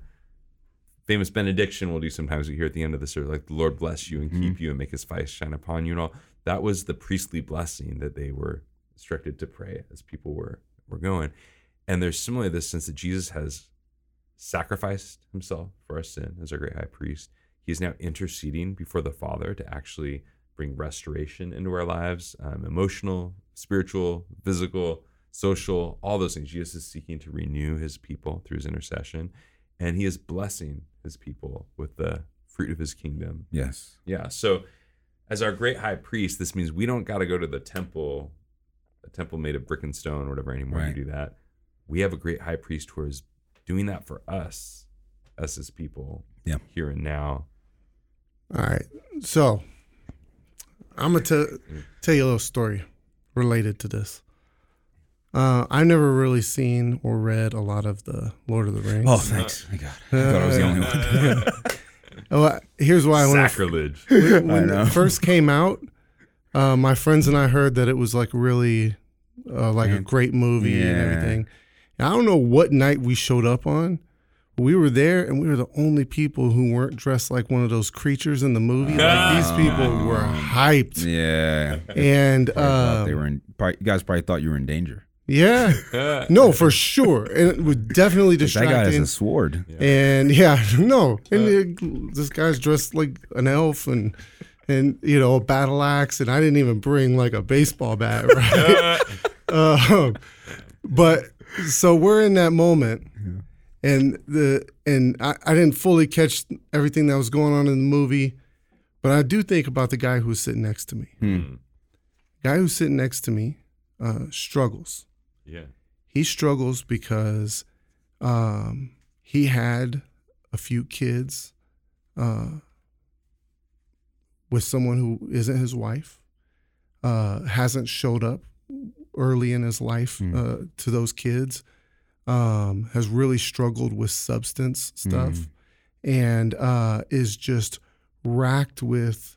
famous benediction we'll do sometimes. We hear at the end of the service, like the Lord bless you and Mhm. keep you and make His face shine upon you, and all. That was the priestly blessing that they were instructed to pray as people were were going. And there's similarly this sense that Jesus has sacrificed himself for our sin as our great high priest. He is now interceding before the Father to actually bring restoration into our lives um, emotional, spiritual, physical, social, all those things. Jesus is seeking to renew his people through his intercession. And he is blessing his people with the fruit of his kingdom. Yes. Yeah. So, as our great high priest, this means we don't got to go to the temple, a temple made of brick and stone, or whatever anymore Right. to do that. We have a great high priest who is doing that for us, us as people, Yeah. here and now. All right. So I'm gonna tell mm. tell you a little story related to this. Uh, I've never really seen or read a lot of the Lord of the Rings. Oh, thanks. Thank God. I thought I was the only one. (laughs) Oh, uh, here's why I want to Sacrilege. (laughs) when, when know. it first came out, uh, my friends and I heard that it was like really uh, like a great movie and everything. And I don't know what night we showed up on. but We were there and we were the only people who weren't dressed like one of those creatures in the movie. Like these people were hyped. Yeah. And Probably uh, they were in. Probably, you guys probably thought you were in danger. Yeah, (laughs) no, for sure. And it was definitely That guy has a sword. And yeah, (laughs) no. And it- this guy's dressed like an elf and and you know a battle axe, and I didn't even bring like a baseball bat, (laughs) right? um, but so we're in that moment, and the and I, I didn't fully catch everything that was going on in the movie, but I do think about the guy who's sitting next to me. Hmm. Guy who's sitting next to me uh, struggles Yeah. he struggles because um, he had a few kids uh, with someone who isn't his wife, uh, hasn't showed up early in his life Hmm. uh, to those kids, um, has really struggled with substance stuff, and uh, is just racked with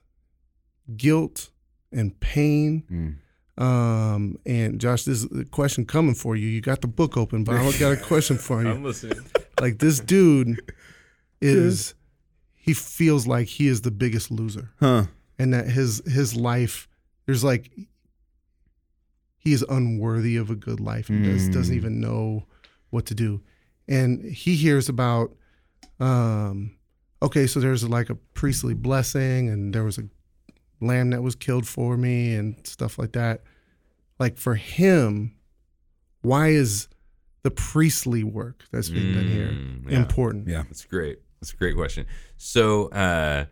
guilt and pain Mm. Um, and Josh, this is a question coming for you. You got the book open, but I got a question for (laughs) I'm you. listening. Like this dude (laughs) is, he feels like he is the biggest loser, Huh. and that his his life, there's like, he is unworthy of a good life. He does, doesn't Mm. even know what to do, and he hears about, um, okay, so there's like a priestly blessing, and there was a lamb that was killed for me and stuff like that. Like for him, why is the priestly work that's being done here Mm, yeah. important? Yeah. That's great. That's a great question. So uh,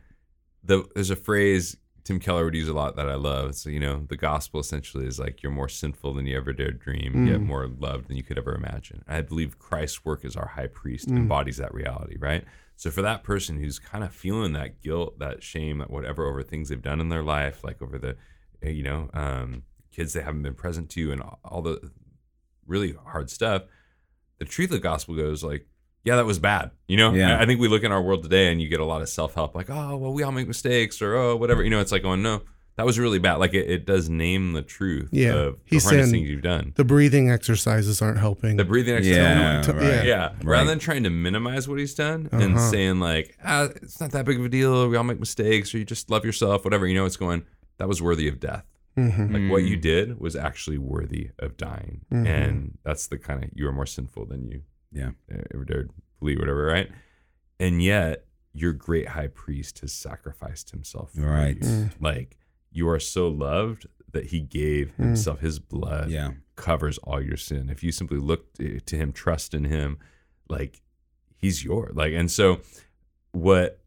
the there's a phrase Tim Keller would use a lot that I love. So you know, the gospel essentially is like you're more sinful than you ever dared dream, yet Mm. more loved than you could ever imagine. I believe Christ's work as our high priest Mm. embodies that reality, right? So for that person who's kind of feeling that guilt, that shame, that whatever over things they've done in their life, like over the, uh, you know, um, kids they haven't been present to, and all the really hard stuff. The truth of the gospel goes like, yeah, that was bad. You know, Yeah. I, think we look in our world today and you get a lot of self help, like, oh, well, we all make mistakes, or oh, whatever. You know, it's like going, no, that was really bad. Like it, it does name the truth Yeah. of the He's horrendous saying- things you've done. The breathing exercises aren't helping. The breathing exercises. Yeah. T- right. yeah. Yeah, Right. rather than trying to minimize what he's done and Uh-huh. saying like, ah, it's not that big of a deal. We all make mistakes, or you just love yourself, whatever. You know, it's going. That was worthy of death. Mhm. Like what you did was actually worthy of dying, Mhm. and that's the kind of you are more sinful than you Yeah. ever dared believe, whatever, right? And yet, your great high priest has sacrificed himself. For Right. you. Mm. Like you are so loved that he gave himself. His blood Yeah. covers all your sin. If you simply look to to him, trust in him, like he's your like. And so, what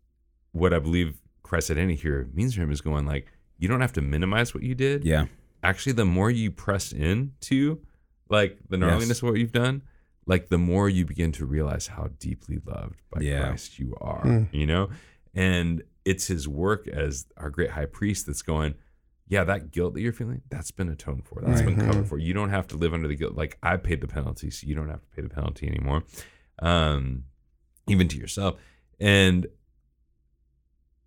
what I believe Christ's identity here means for him is going like you don't have to minimize what you did. Yeah. Actually, the more you press into like the gnarliness of what you've done, like the more you begin to realize how deeply loved by Yeah. Christ you are. Mm. You know, and it's his work as our great high priest that's going. Yeah, that guilt that you're feeling, that's been atoned for. That's been covered for. You don't have to live under the guilt. Like I paid the penalty, so you don't have to pay the penalty anymore. Um, even to yourself. And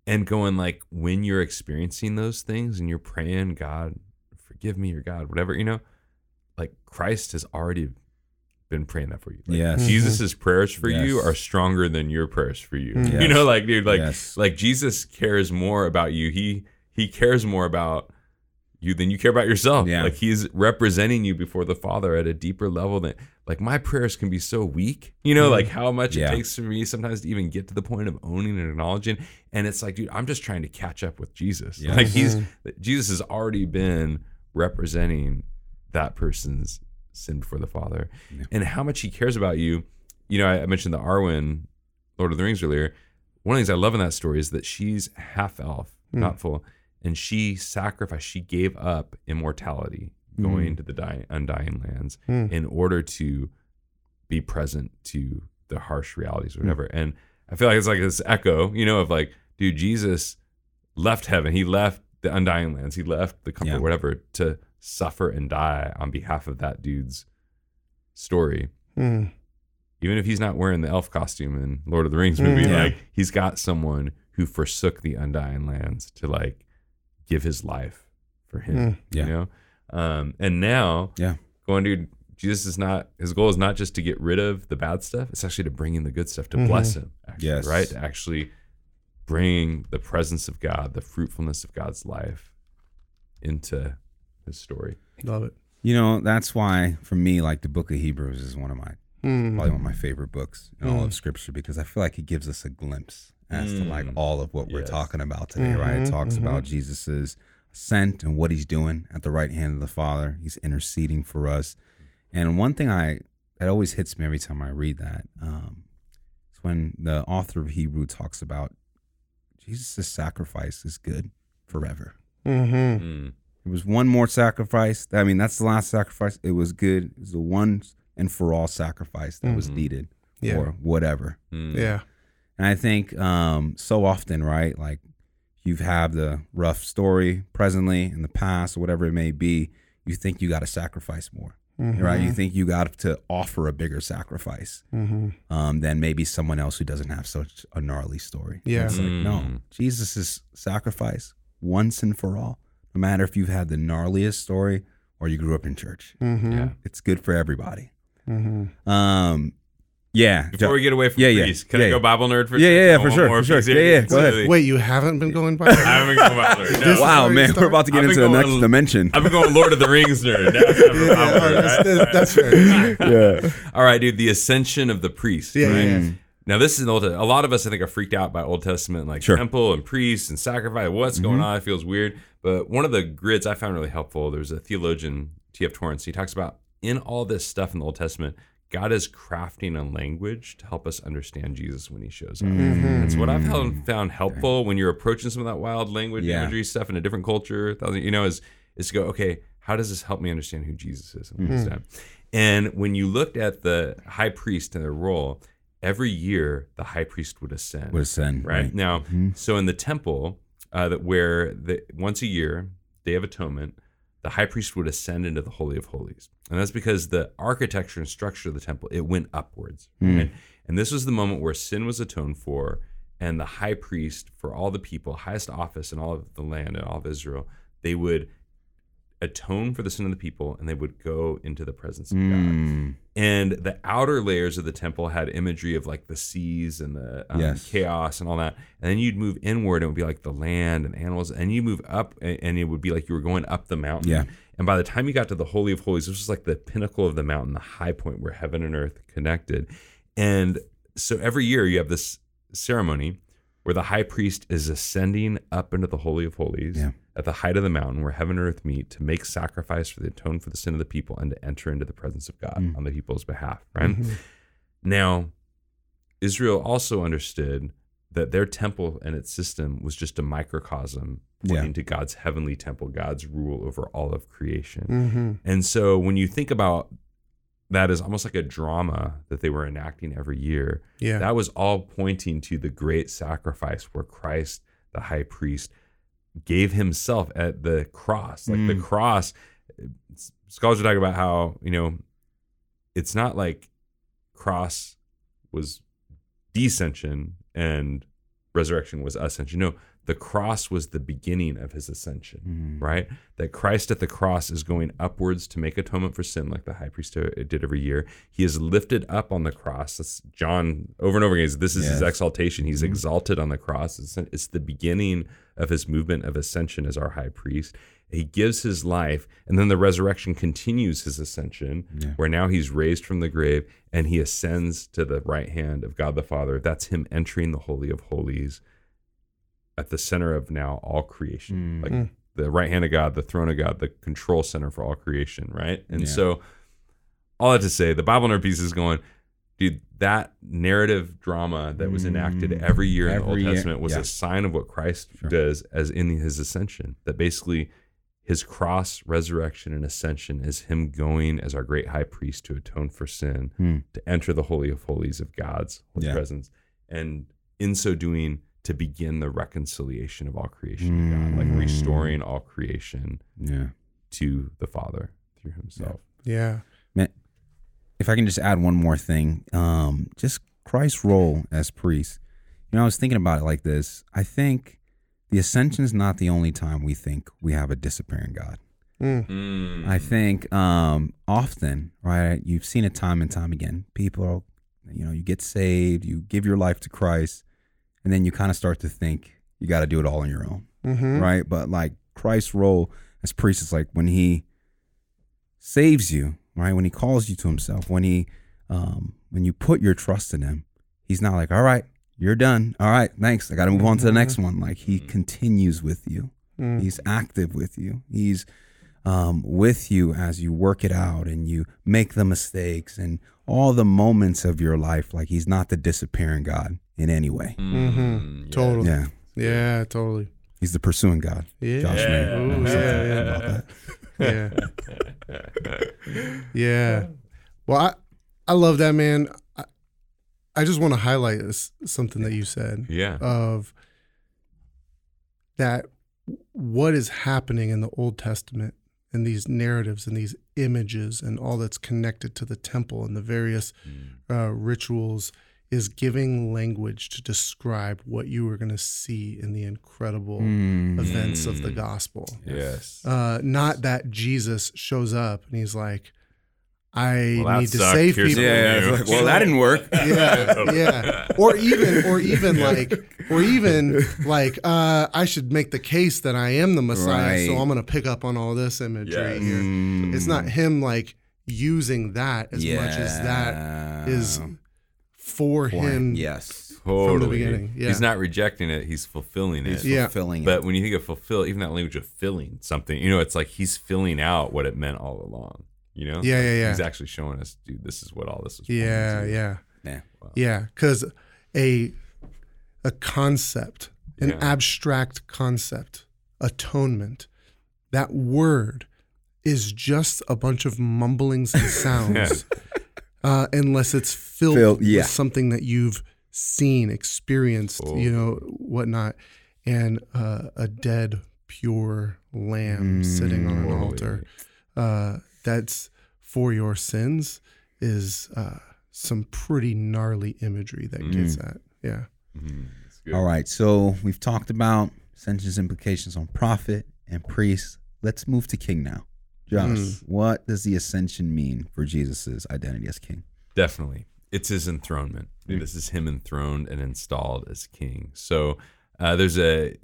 and going like when you're experiencing those things and you're praying, God, forgive me, or God, whatever, you know, like Christ has already been praying that for you. Like, Yes. Mm-hmm. Jesus' prayers for you are stronger than your prayers for you. Mm. You know, like dude, like Yes. like Jesus cares more about you. He he cares more about you than you care about yourself. Yeah. Like he's representing you before the Father at a deeper level than like my prayers can be so weak. You know, mm-hmm. like how much Yeah. it takes for me sometimes to even get to the point of owning and acknowledging. And it's like, dude, I'm just trying to catch up with Jesus. Yes. Like he's Jesus has already been representing that person's sin before the Father. Yeah. And how much he cares about you. You know, I, I mentioned the Arwen Lord of the Rings earlier one of the things I love in that story is that she's half elf, hmm. not full, and she sacrificed, she gave up immortality, hmm. going to the dying, undying lands hmm. in order to be present to the harsh realities or whatever. And I feel like it's like this echo, you know, of like, dude, Jesus left heaven. He left the undying lands. He left the comfort, Yeah. whatever, to suffer and die on behalf of that dude's story. Mm. Even if he's not wearing the elf costume in Lord of the Rings movie, Yeah. like he's got someone who forsook the undying lands to like give his life for him. Mm. Yeah. You know? Um, and now Yeah. going to Jesus is not his goal is not just to get rid of the bad stuff, it's actually to bring in the good stuff, to bless him. Actually, Yes. Right? To actually bring the presence of God, the fruitfulness of God's life into his story. Love it. You know, that's why for me, like the book of Hebrews is one of my Mm. probably one of my favorite books in all of scripture because I feel like it gives us a glimpse as to like Mm. all of what we're talking about today, right? It Mhm, talks mhm. about Jesus's ascent and what he's doing at the right hand of the Father. He's interceding for us. And one thing I that always hits me every time I read that um, is when the author of Hebrew talks about Jesus' sacrifice is good forever. Mm-hmm. Mm. It was one more sacrifice. I mean, that's the last sacrifice. It was good. It was the one and for all sacrifice that was Mhm. needed Yeah. or whatever. Mm. Yeah. And I think um, so often, right? Like you've had the rough story presently in the past or whatever it may be. You think you got to sacrifice more, Mhm. right? You think you got to offer a bigger sacrifice Mhm. um, than maybe someone else who doesn't have such a gnarly story. Yeah. It's like, no, Mm. Jesus' sacrifice once and for all, no matter if you've had the gnarliest story or you grew up in church. Mhm. Yeah. It's good for everybody. Mhm. Um, yeah. Before we get away from Yeah, yeah. can Yeah, I go yeah. Bible nerd for a Yeah, second? yeah, yeah, for sure, for sure. Yeah, yeah, go ahead. Wait, you haven't been going by? (laughs) I haven't gone Bible nerd. No. wow, man, start- we're about to get I've into the next a- dimension. I've been going Lord of the Rings nerd. Now it's Yeah, Bible oh, nerd, that's, right? that's, that's fair. (laughs) (laughs) yeah. All right, dude. The ascension of the priest. Yeah, right? yeah, yeah. Now this is an old. A lot of us, I think, are freaked out by Old Testament, like Sure. temple and priests and sacrifice. What's going on? It feels weird. But one of the grids I found really helpful. There's a theologian, T.F. Torrance. He talks about in all this stuff in the Old Testament, God is crafting a language to help us understand Jesus when He shows up. That's what I've found, found helpful when you're approaching some of that wild language, Yeah. imagery stuff in a different culture. You know, is is to go, okay, how does this help me understand who Jesus is and what he's? And when you looked at the high priest and their role, every year the high priest would ascend. Would ascend, right, right. now. Mhm. So in the temple, uh, that where the once a year, Day of Atonement, the high priest would ascend into the Holy of Holies, and that's because the architecture and structure of the temple it went upwards, right? And this was the moment where sin was atoned for, and the high priest for all the people, highest office in all of the land and all of Israel, they would atone for the sin of the people, and they would go into the presence of God Mm. and the outer layers of the temple had imagery of like the seas and the um, Yes. chaos and all that and then you'd move inward and it would be like the land and animals and you move up and it would be like you were going up the mountain Yeah. and by the time you got to the holy of holies this was like the pinnacle of the mountain the high point where heaven and earth connected and so every year you have this ceremony where the high priest is ascending up into the holy of holies Yeah. At the height of the mountain where heaven and earth meet to make sacrifice for the atone for the sin of the people and to enter into the presence of God Mm. on the people's behalf, right? Now, Israel also understood that their temple and its system was just a microcosm pointing Yeah. to God's heavenly temple, God's rule over all of creation. Mm-hmm. And so when you think about that is almost like a drama that they were enacting every year, Yeah. that was all pointing to the great sacrifice where Christ, the high priest, gave himself at the cross. Like the Mm. cross, scholars are talking about how, you know, it's not like cross was descension and resurrection was ascension. No, the cross was the beginning of his ascension, Mm. right? That Christ at the cross is going upwards to make atonement for sin, like the high priest did every year. He is lifted up on the cross. That's John over and over again. Says, This is his exaltation. He's Mhm. exalted on the cross. It's, it's the beginning of his movement of ascension as our high priest. He gives his life, and then the resurrection continues his ascension, Yeah. where now he's raised from the grave and he ascends to the right hand of God the Father. That's him entering the Holy of Holies at the center of now all creation. Mm. Like Mm. the right hand of God, the throne of God, the control center for all creation, right? And Yeah. so, all that to say, the Bible nerd piece is going, dude, that narrative drama that was enacted every year in the Old year, Testament was yeah. a sign of what Christ does as in his ascension. That basically his cross, resurrection, and ascension is him going as our great high priest to atone for sin, Hmm. to enter the holy of holies of God's Yeah. presence, and in so doing to begin the reconciliation of all creation, to God, like restoring all creation Yeah. to the Father through Himself. Yeah. Man, if I can just add one more thing, um, just Christ's role as priest. You know, I was thinking about it like this. I think the ascension is not the only time we think we have a disappearing God. Mm. Mm. I think um, often, right? You've seen it time and time again. People are, you know, you get saved, you give your life to Christ, and then you kind of start to think you got to do it all on your own, hmm right? But like Christ's role as priest is like when he saves you, right? When he calls you to himself, when he, um, when you put your trust in him, he's not like, all right, you're done. All right, thanks. I got to move on to the next one. Like he continues with you. Mm. He's active with you. He's um, with you as you work it out and you make the mistakes and all the moments of your life. Like he's not the disappearing God in any way. Mm-hmm. yeah. Totally. Yeah, Yeah, totally. he's the pursuing God. Yeah. Josh Yeah. Ooh, something yeah, about yeah. that. Yeah. (laughs) Yeah. Well, I, I love that, man. I, I just want to highlight this, something that you said Yeah. of that what is happening in the Old Testament and these narratives and these images and all that's connected to the temple and the various uh, rituals is giving language to describe what you are going to see in the incredible Mm. events of the gospel. Yes. Uh, not that Jesus shows up and he's like, I Well, need to sucked. save Here's people. something Yeah, like, well, that didn't work. (laughs) yeah, yeah. Or even, or even like, or even like, uh, I should make the case that I am the Messiah, so I'm going to pick up on all this imagery Yes. here. Mm. It's not him like using that as much as that is for For him. Yes. Totally. beginning, yeah. He's not rejecting it. He's fulfilling it. He's Yeah. fulfilling But it. when you think of fulfill, even that language of filling something, you know, it's like he's filling out what it meant all along. You know? Yeah, yeah, yeah. He's actually showing us, dude, this is what all this is. pointing Yeah, to. yeah. Yeah. Yeah, because a a concept, an Yeah. abstract concept, atonement, that word is just a bunch of mumblings and (laughs) sounds, uh, unless it's filled, Filled, yeah. with something that you've seen, experienced, you know, whatnot, and uh, a dead, pure lamb sitting on an Totally. altar. Uh, that's for your sins is uh, some pretty gnarly imagery that gets at. Yeah. Mhm. All right. So we've talked about ascension's implications on prophet and priest. Let's move to king now. Josh, Mm. what does the ascension mean for Jesus' identity as king? Definitely. It's his enthronement. I mean, This is him enthroned and installed as king. So uh, there's a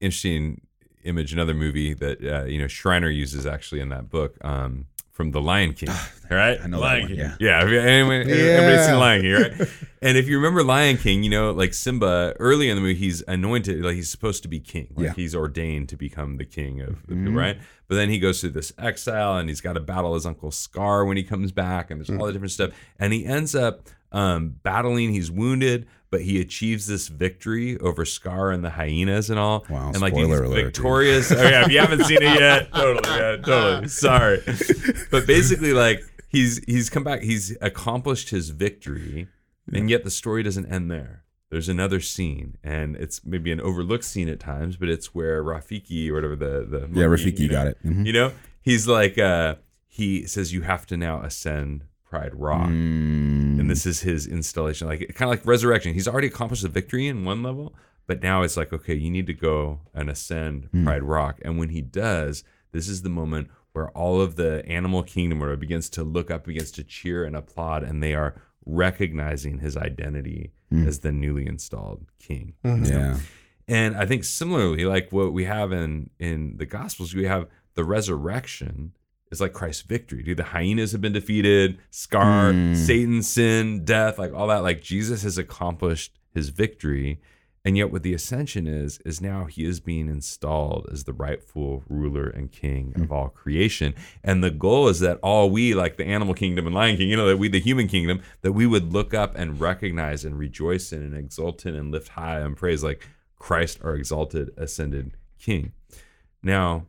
interesting image, another movie that uh, you know Schreiner uses actually in that book um, from The Lion King. right? I know that Lion one, King. yeah. Yeah. Have anyone, Yeah. Everybody's seen Lion King, right? (laughs) and if you remember Lion King, you know, like Simba, early in the movie, he's anointed, like he's supposed to be king. Like Yeah. he's ordained to become the king of the Mhm. people, right? But then he goes through this exile and he's got to battle his uncle Scar when he comes back, and there's all the different stuff. And he ends up um, battling, he's wounded, but he achieves this victory over Scar and the hyenas and all. Wow, and like he's alert, dude. victorious. oh yeah, if you haven't seen it yet, (laughs) totally, yeah, totally. (laughs) Sorry. But basically, like he's he's come back, he's accomplished his victory, and yet the story doesn't end there. There's another scene, and it's maybe an overlooked scene at times, but it's where Rafiki or whatever the the Yeah, monkey, Rafiki, you got it. Mhm. You know, he's like uh he says you have to now ascend Pride Rock. Mm. And this is his installation, like kind of like resurrection. He's already accomplished the victory in one level, but now it's like, okay, you need to go and ascend mm. Pride Rock. And when he does, this is the moment where all of the animal kingdom where it begins to look up, begins to cheer and applaud, and they are recognizing his identity mm. as the newly installed king. Mm-hmm. Yeah. And I think similarly, like what we have in in the Gospels, we have the resurrection is like Christ's victory. Dude, the hyenas have been defeated, Scar, Mm. Satan, sin, death, like all that. Like Jesus has accomplished his victory, And yet, what the ascension is, is now he is being installed as the rightful ruler and king of all creation. And the goal is that all we, like the animal kingdom and lion king, you know, that we, the human kingdom, that we would look up and recognize and rejoice in and exult in and lift high and praise like Christ, our exalted, ascended king. Now,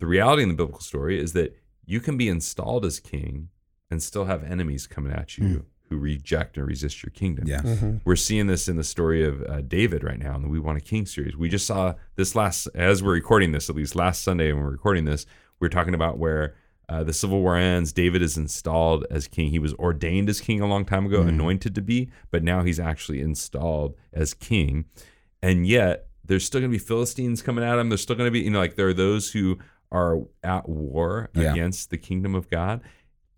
the reality in the biblical story is that you can be installed as king and still have enemies coming at you who reject and resist your kingdom. Yeah. We're seeing this in the story of uh, David right now in the We Want a King series. We just saw this last, as we're recording this, at least last Sunday when we're recording this, we're talking about where uh, the Civil War ends. David is installed as king. He was ordained as king a long time ago, anointed to be, but now he's actually installed as king. And yet, there's still going to be Philistines coming at him. There's still going to be, you know, like there are those who are at war Yeah. against the kingdom of God.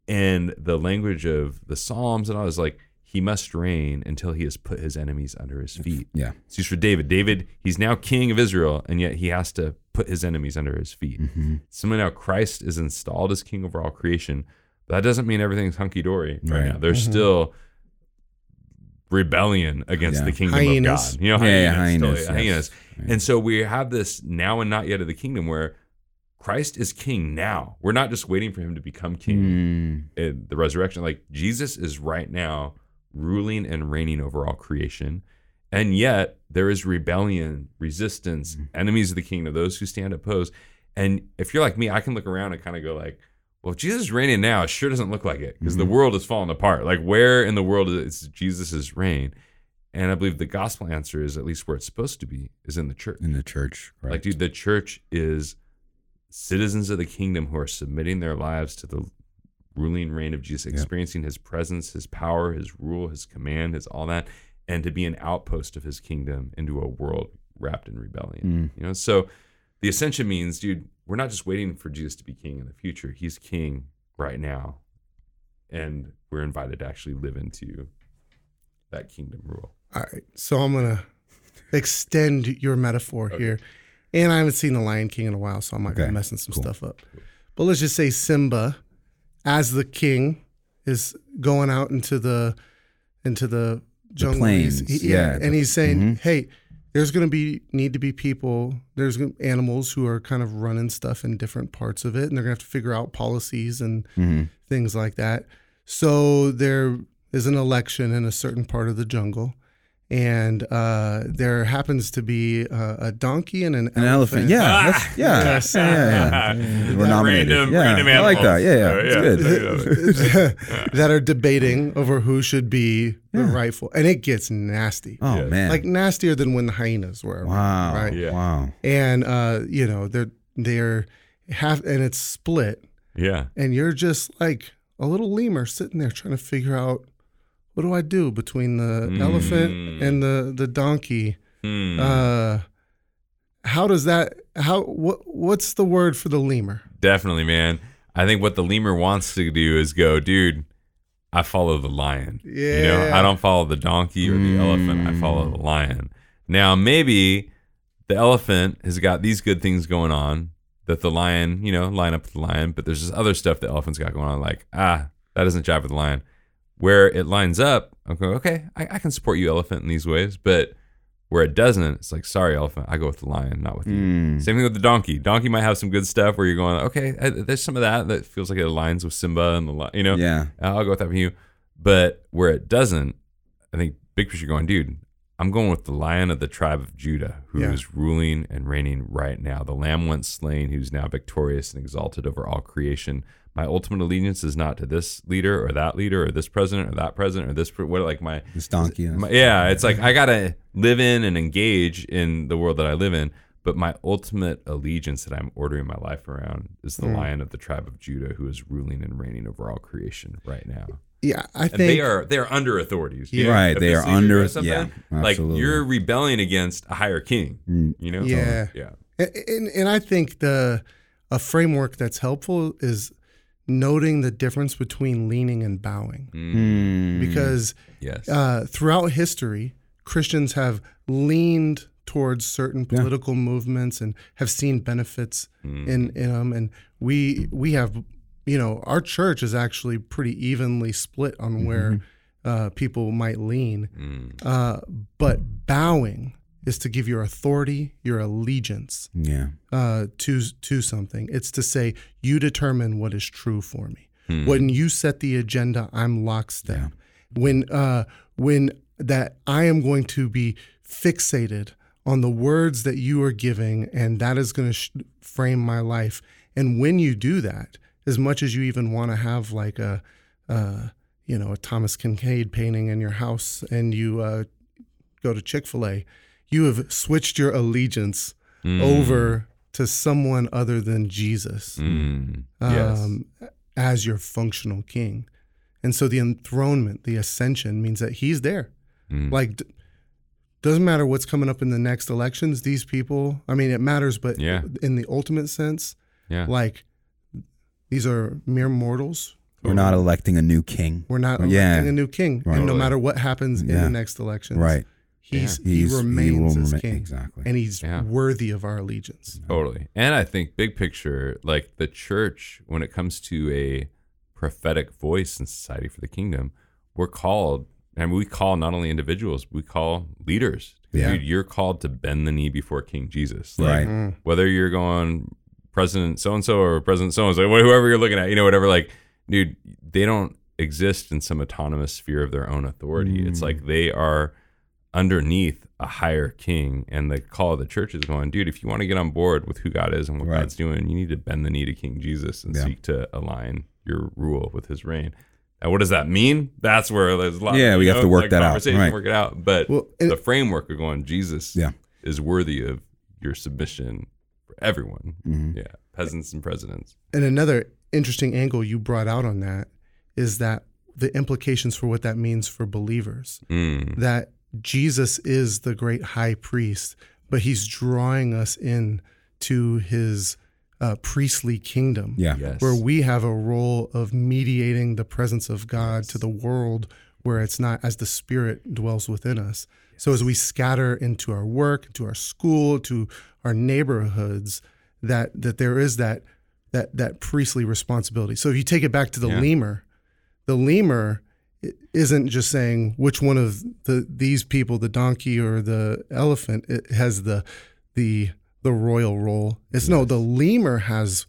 And the language of the Psalms and all is like, he must reign until he has put his enemies under his feet. Yeah. So he's for David. David, he's now king of Israel, and yet he has to put his enemies under his feet. Mm-hmm. Similarly, now Christ is installed as king over all creation, but that doesn't mean everything's hunky dory right, Right. now. There's still rebellion against Yeah. the kingdom Hyenas. of God. You know, Yeah, yeah, hyenas, hyenas, yes. hyenas. And so we have this now and not yet of the kingdom where Christ is king now. We're not just waiting for him to become king Mm. in the resurrection. Like Jesus is right now ruling and reigning over all creation. And yet there is rebellion, resistance, enemies of the kingdom, those who stand opposed. And if you're like me, I can look around and kind of go like, well, if Jesus is reigning now, it sure doesn't look like it because the world is falling apart. Like where in the world is Jesus' reign? And I believe the gospel answer is at least where it's supposed to be, is in the church. In the church. Right. Like, dude, the church is citizens of the kingdom who are submitting their lives to the ruling reign of Jesus, experiencing his presence, his power, his rule, his command, his all that, and to be an outpost of his kingdom into a world wrapped in rebellion. Mm. You know, so the ascension means, dude, we're not just waiting for Jesus to be king in the future. He's king right now. And we're invited to actually live into that kingdom rule. All right. So I'm going to extend your metaphor here. And I haven't seen The Lion King in a while, so I might Okay, be messing some cool. stuff up. But let's just say Simba, as the king, is going out into the into the jungle. He's- plains, he- yeah, and he's saying, mhm. "Hey, there's going to be need to be people. There's animals who are kind of running stuff in different parts of it, and they're going to have to figure out policies and Mhm. things like that. So there is an election in a certain part of the jungle, and uh, there happens to be a, a donkey and an, An elephant. Yeah. That's, yeah. Yes. yeah. Yeah. yeah. (laughs) We're nominated. Random- yeah. random I like that. Yeah. Yeah. animals. It's Uh, good. (laughs) yeah. that are debating over who should be the Yeah. rightful, and it gets nasty, Oh Yeah. man. like nastier than when the hyenas were. wow. right? Yeah. Wow. And uh, you know they're they're half, and it's split, Yeah. and you're just like a little lemur sitting there trying to figure out what do I do between the Mm. elephant and the the donkey. Hmm. Uh, how does that? How what? What's the word for the lemur? Definitely, man. I think what the lemur wants to do is go, dude, I follow the lion. Yeah. You know. I don't follow the donkey or the elephant. I follow the lion. Now, maybe the elephant has got these good things going on that the lion, you know, line up with the lion, but there's this other stuff the elephant's got going on, like, ah, that doesn't jive with the lion. Where it lines up, I'm going, okay, I, I can support you, elephant, in these ways, but where it doesn't, it's like, sorry, elephant, I go with the lion, not with you. Mm. Same thing with the donkey. Donkey might have some good stuff where you're going, okay, uh, there's some of that that feels like it aligns with Simba and the, li- you know, Yeah. I'll go with that for you. But where it doesn't, I think big picture going, dude, I'm going with the lion of the tribe of Judah, who is Yeah. ruling and reigning right now. The lamb once slain, who's now victorious and exalted over all creation. My ultimate allegiance is not to this leader or that leader or this president or that president or this, pre- what, like my, This donkey. my, yeah, it's like I gotta live in and engage in the world that I live in. But my ultimate allegiance that I'm ordering my life around is the lion of the tribe of Judah, who is ruling and reigning over all creation right now. Yeah, I And think they are they are under authorities. know? Right, they are under- yeah, like you're rebelling against a higher king. Mm. You know? Yeah. yeah. And, and, and I think the a framework that's helpful is noting the difference between leaning and bowing, Mm. because Yes. uh, throughout history, Christians have leaned towards certain political movements and have seen benefits Mm. in in them, and we we have, you know, our church is actually pretty evenly split on where uh, people might lean. Mm. Uh, but bowing is to give your authority, your allegiance Yeah. uh, to to something. It's to say you determine what is true for me. Hmm. When you set the agenda, I'm lockstep. When uh, when that I am going to be fixated on the words that you are giving, and that is going to sh- frame my life. And when you do that, as much as you even want to have like a uh, you know a Thomas Kinkade painting in your house, and you uh, go to Chick Fil A, you have switched your allegiance Mm. over to someone other than Jesus Mm. Yes. um, as your functional king. And so the enthronement, the ascension means that he's there. Mm. Like, d- doesn't matter what's coming up in the next elections, these people, I mean, it matters, but Yeah. in the ultimate sense, Yeah. like, these are mere mortals. We're not electing a new king. We're not Yeah. electing a new king. Right. And no matter what happens in the next elections, Right. He's, He's- he he remains will as remain- king. exactly. And he's Yeah. worthy of our allegiance. Totally. And I think big picture, like the church, when it comes to a prophetic voice in society for the kingdom, we're called, and we call not only individuals, we call leaders. Yeah. Dude, you're called to bend the knee before King Jesus. Like, Right. Whether you're going President so and so or President so and so, whoever you're looking at, you know, whatever, like, dude, they don't exist in some autonomous sphere of their own authority. It's Mm. like they are underneath a higher king and the call of the church is going dude if you want to get on board with who god is and what Right. god's doing you need to bend the knee to king jesus and Yeah. seek to align your rule with his reign now what does that mean that's where there's a lot Yeah, of, we you have to work like that out, right. work it out but Well, and- the framework of going jesus Yeah. is worthy of your submission for everyone Mhm. yeah peasants and presidents And another interesting angle you brought out on that is that the implications for what that means for believers. Mm. That Jesus is the great high priest, but he's drawing us in to his uh, priestly kingdom, Yeah. yes where we have a role of mediating the presence of God to the world where it's not as the Spirit dwells within us. So as we scatter into our work, to our school, to our neighborhoods, that that there is that that that priestly responsibility. So if you take it back to the Yeah. lemur, the lemur i- isn't just saying which one of the these people, the donkey or the elephant, it has the the the royal role. It's no, the lemur has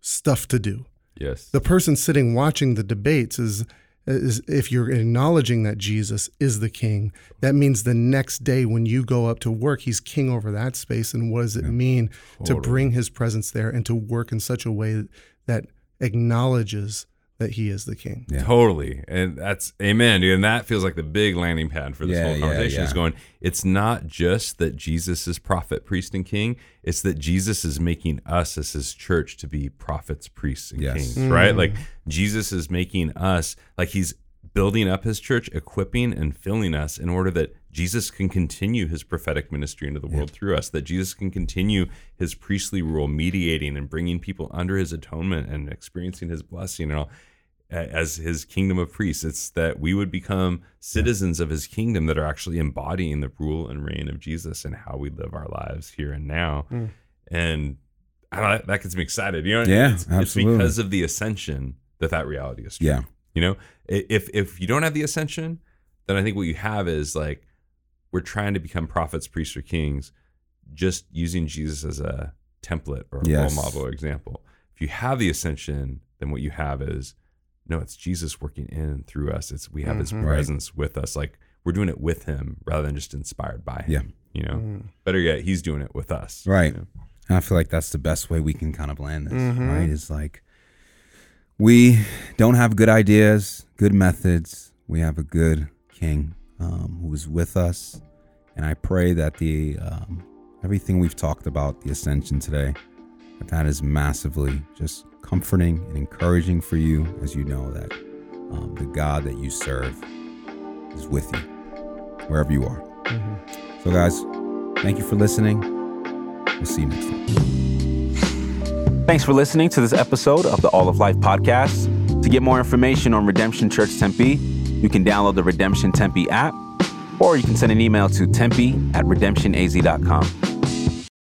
stuff to do. Yes. The person sitting watching the debates is is if you're acknowledging that Jesus is the king, that means the next day when you go up to work, he's king over that space. And what does it mean to bring his presence there and to work in such a way that acknowledges that he is the king? Yeah. Totally. And that's amen, dude. And that feels like the big landing pad for this Yeah, whole yeah, conversation is going, it's not just that Jesus is prophet, priest, and king. It's that Jesus is making us as his church to be prophets, priests, and Yes. kings, right? Like mm. Jesus is making us, like he's building up his church, equipping and filling us in order that Jesus can continue his prophetic ministry into the world through us, that Jesus can continue his priestly rule, mediating and bringing people under his atonement and experiencing his blessing and all a- as his kingdom of priests. It's that we would become citizens of his kingdom that are actually embodying the rule and reign of Jesus and how we live our lives here and now. Mm. And I don't know, that gets me excited. You know, Yeah, it's, absolutely. it's because of the ascension that that reality is true. Yeah. You know, if if you don't have the ascension, then I think what you have is like we're trying to become prophets, priests, or kings, just using Jesus as a template or a Yes. role model or example. If you have the ascension, then what you have is no, it's Jesus working in and through us. It's we have His Mhm. Right. presence with us. Like we're doing it with Him rather than just inspired by Him. Yeah. You know, Mm. better yet, He's doing it with us. Right. you know? And I feel like that's the best way we can kind of land this, Mhm. right? Is like we don't have good ideas, good methods. We have a good king um, who is with us. And I pray that the um, everything we've talked about, the ascension today, that that is massively just comforting and encouraging for you as you know that um, the God that you serve is with you wherever you are. Mhm. So, guys, thank you for listening. We'll see you next time. Thanks for listening to this episode of the All of Life podcast. To get more information on Redemption Church Tempe, you can download the Redemption Tempe app, or you can send an email to tempe at redemptionaz.com.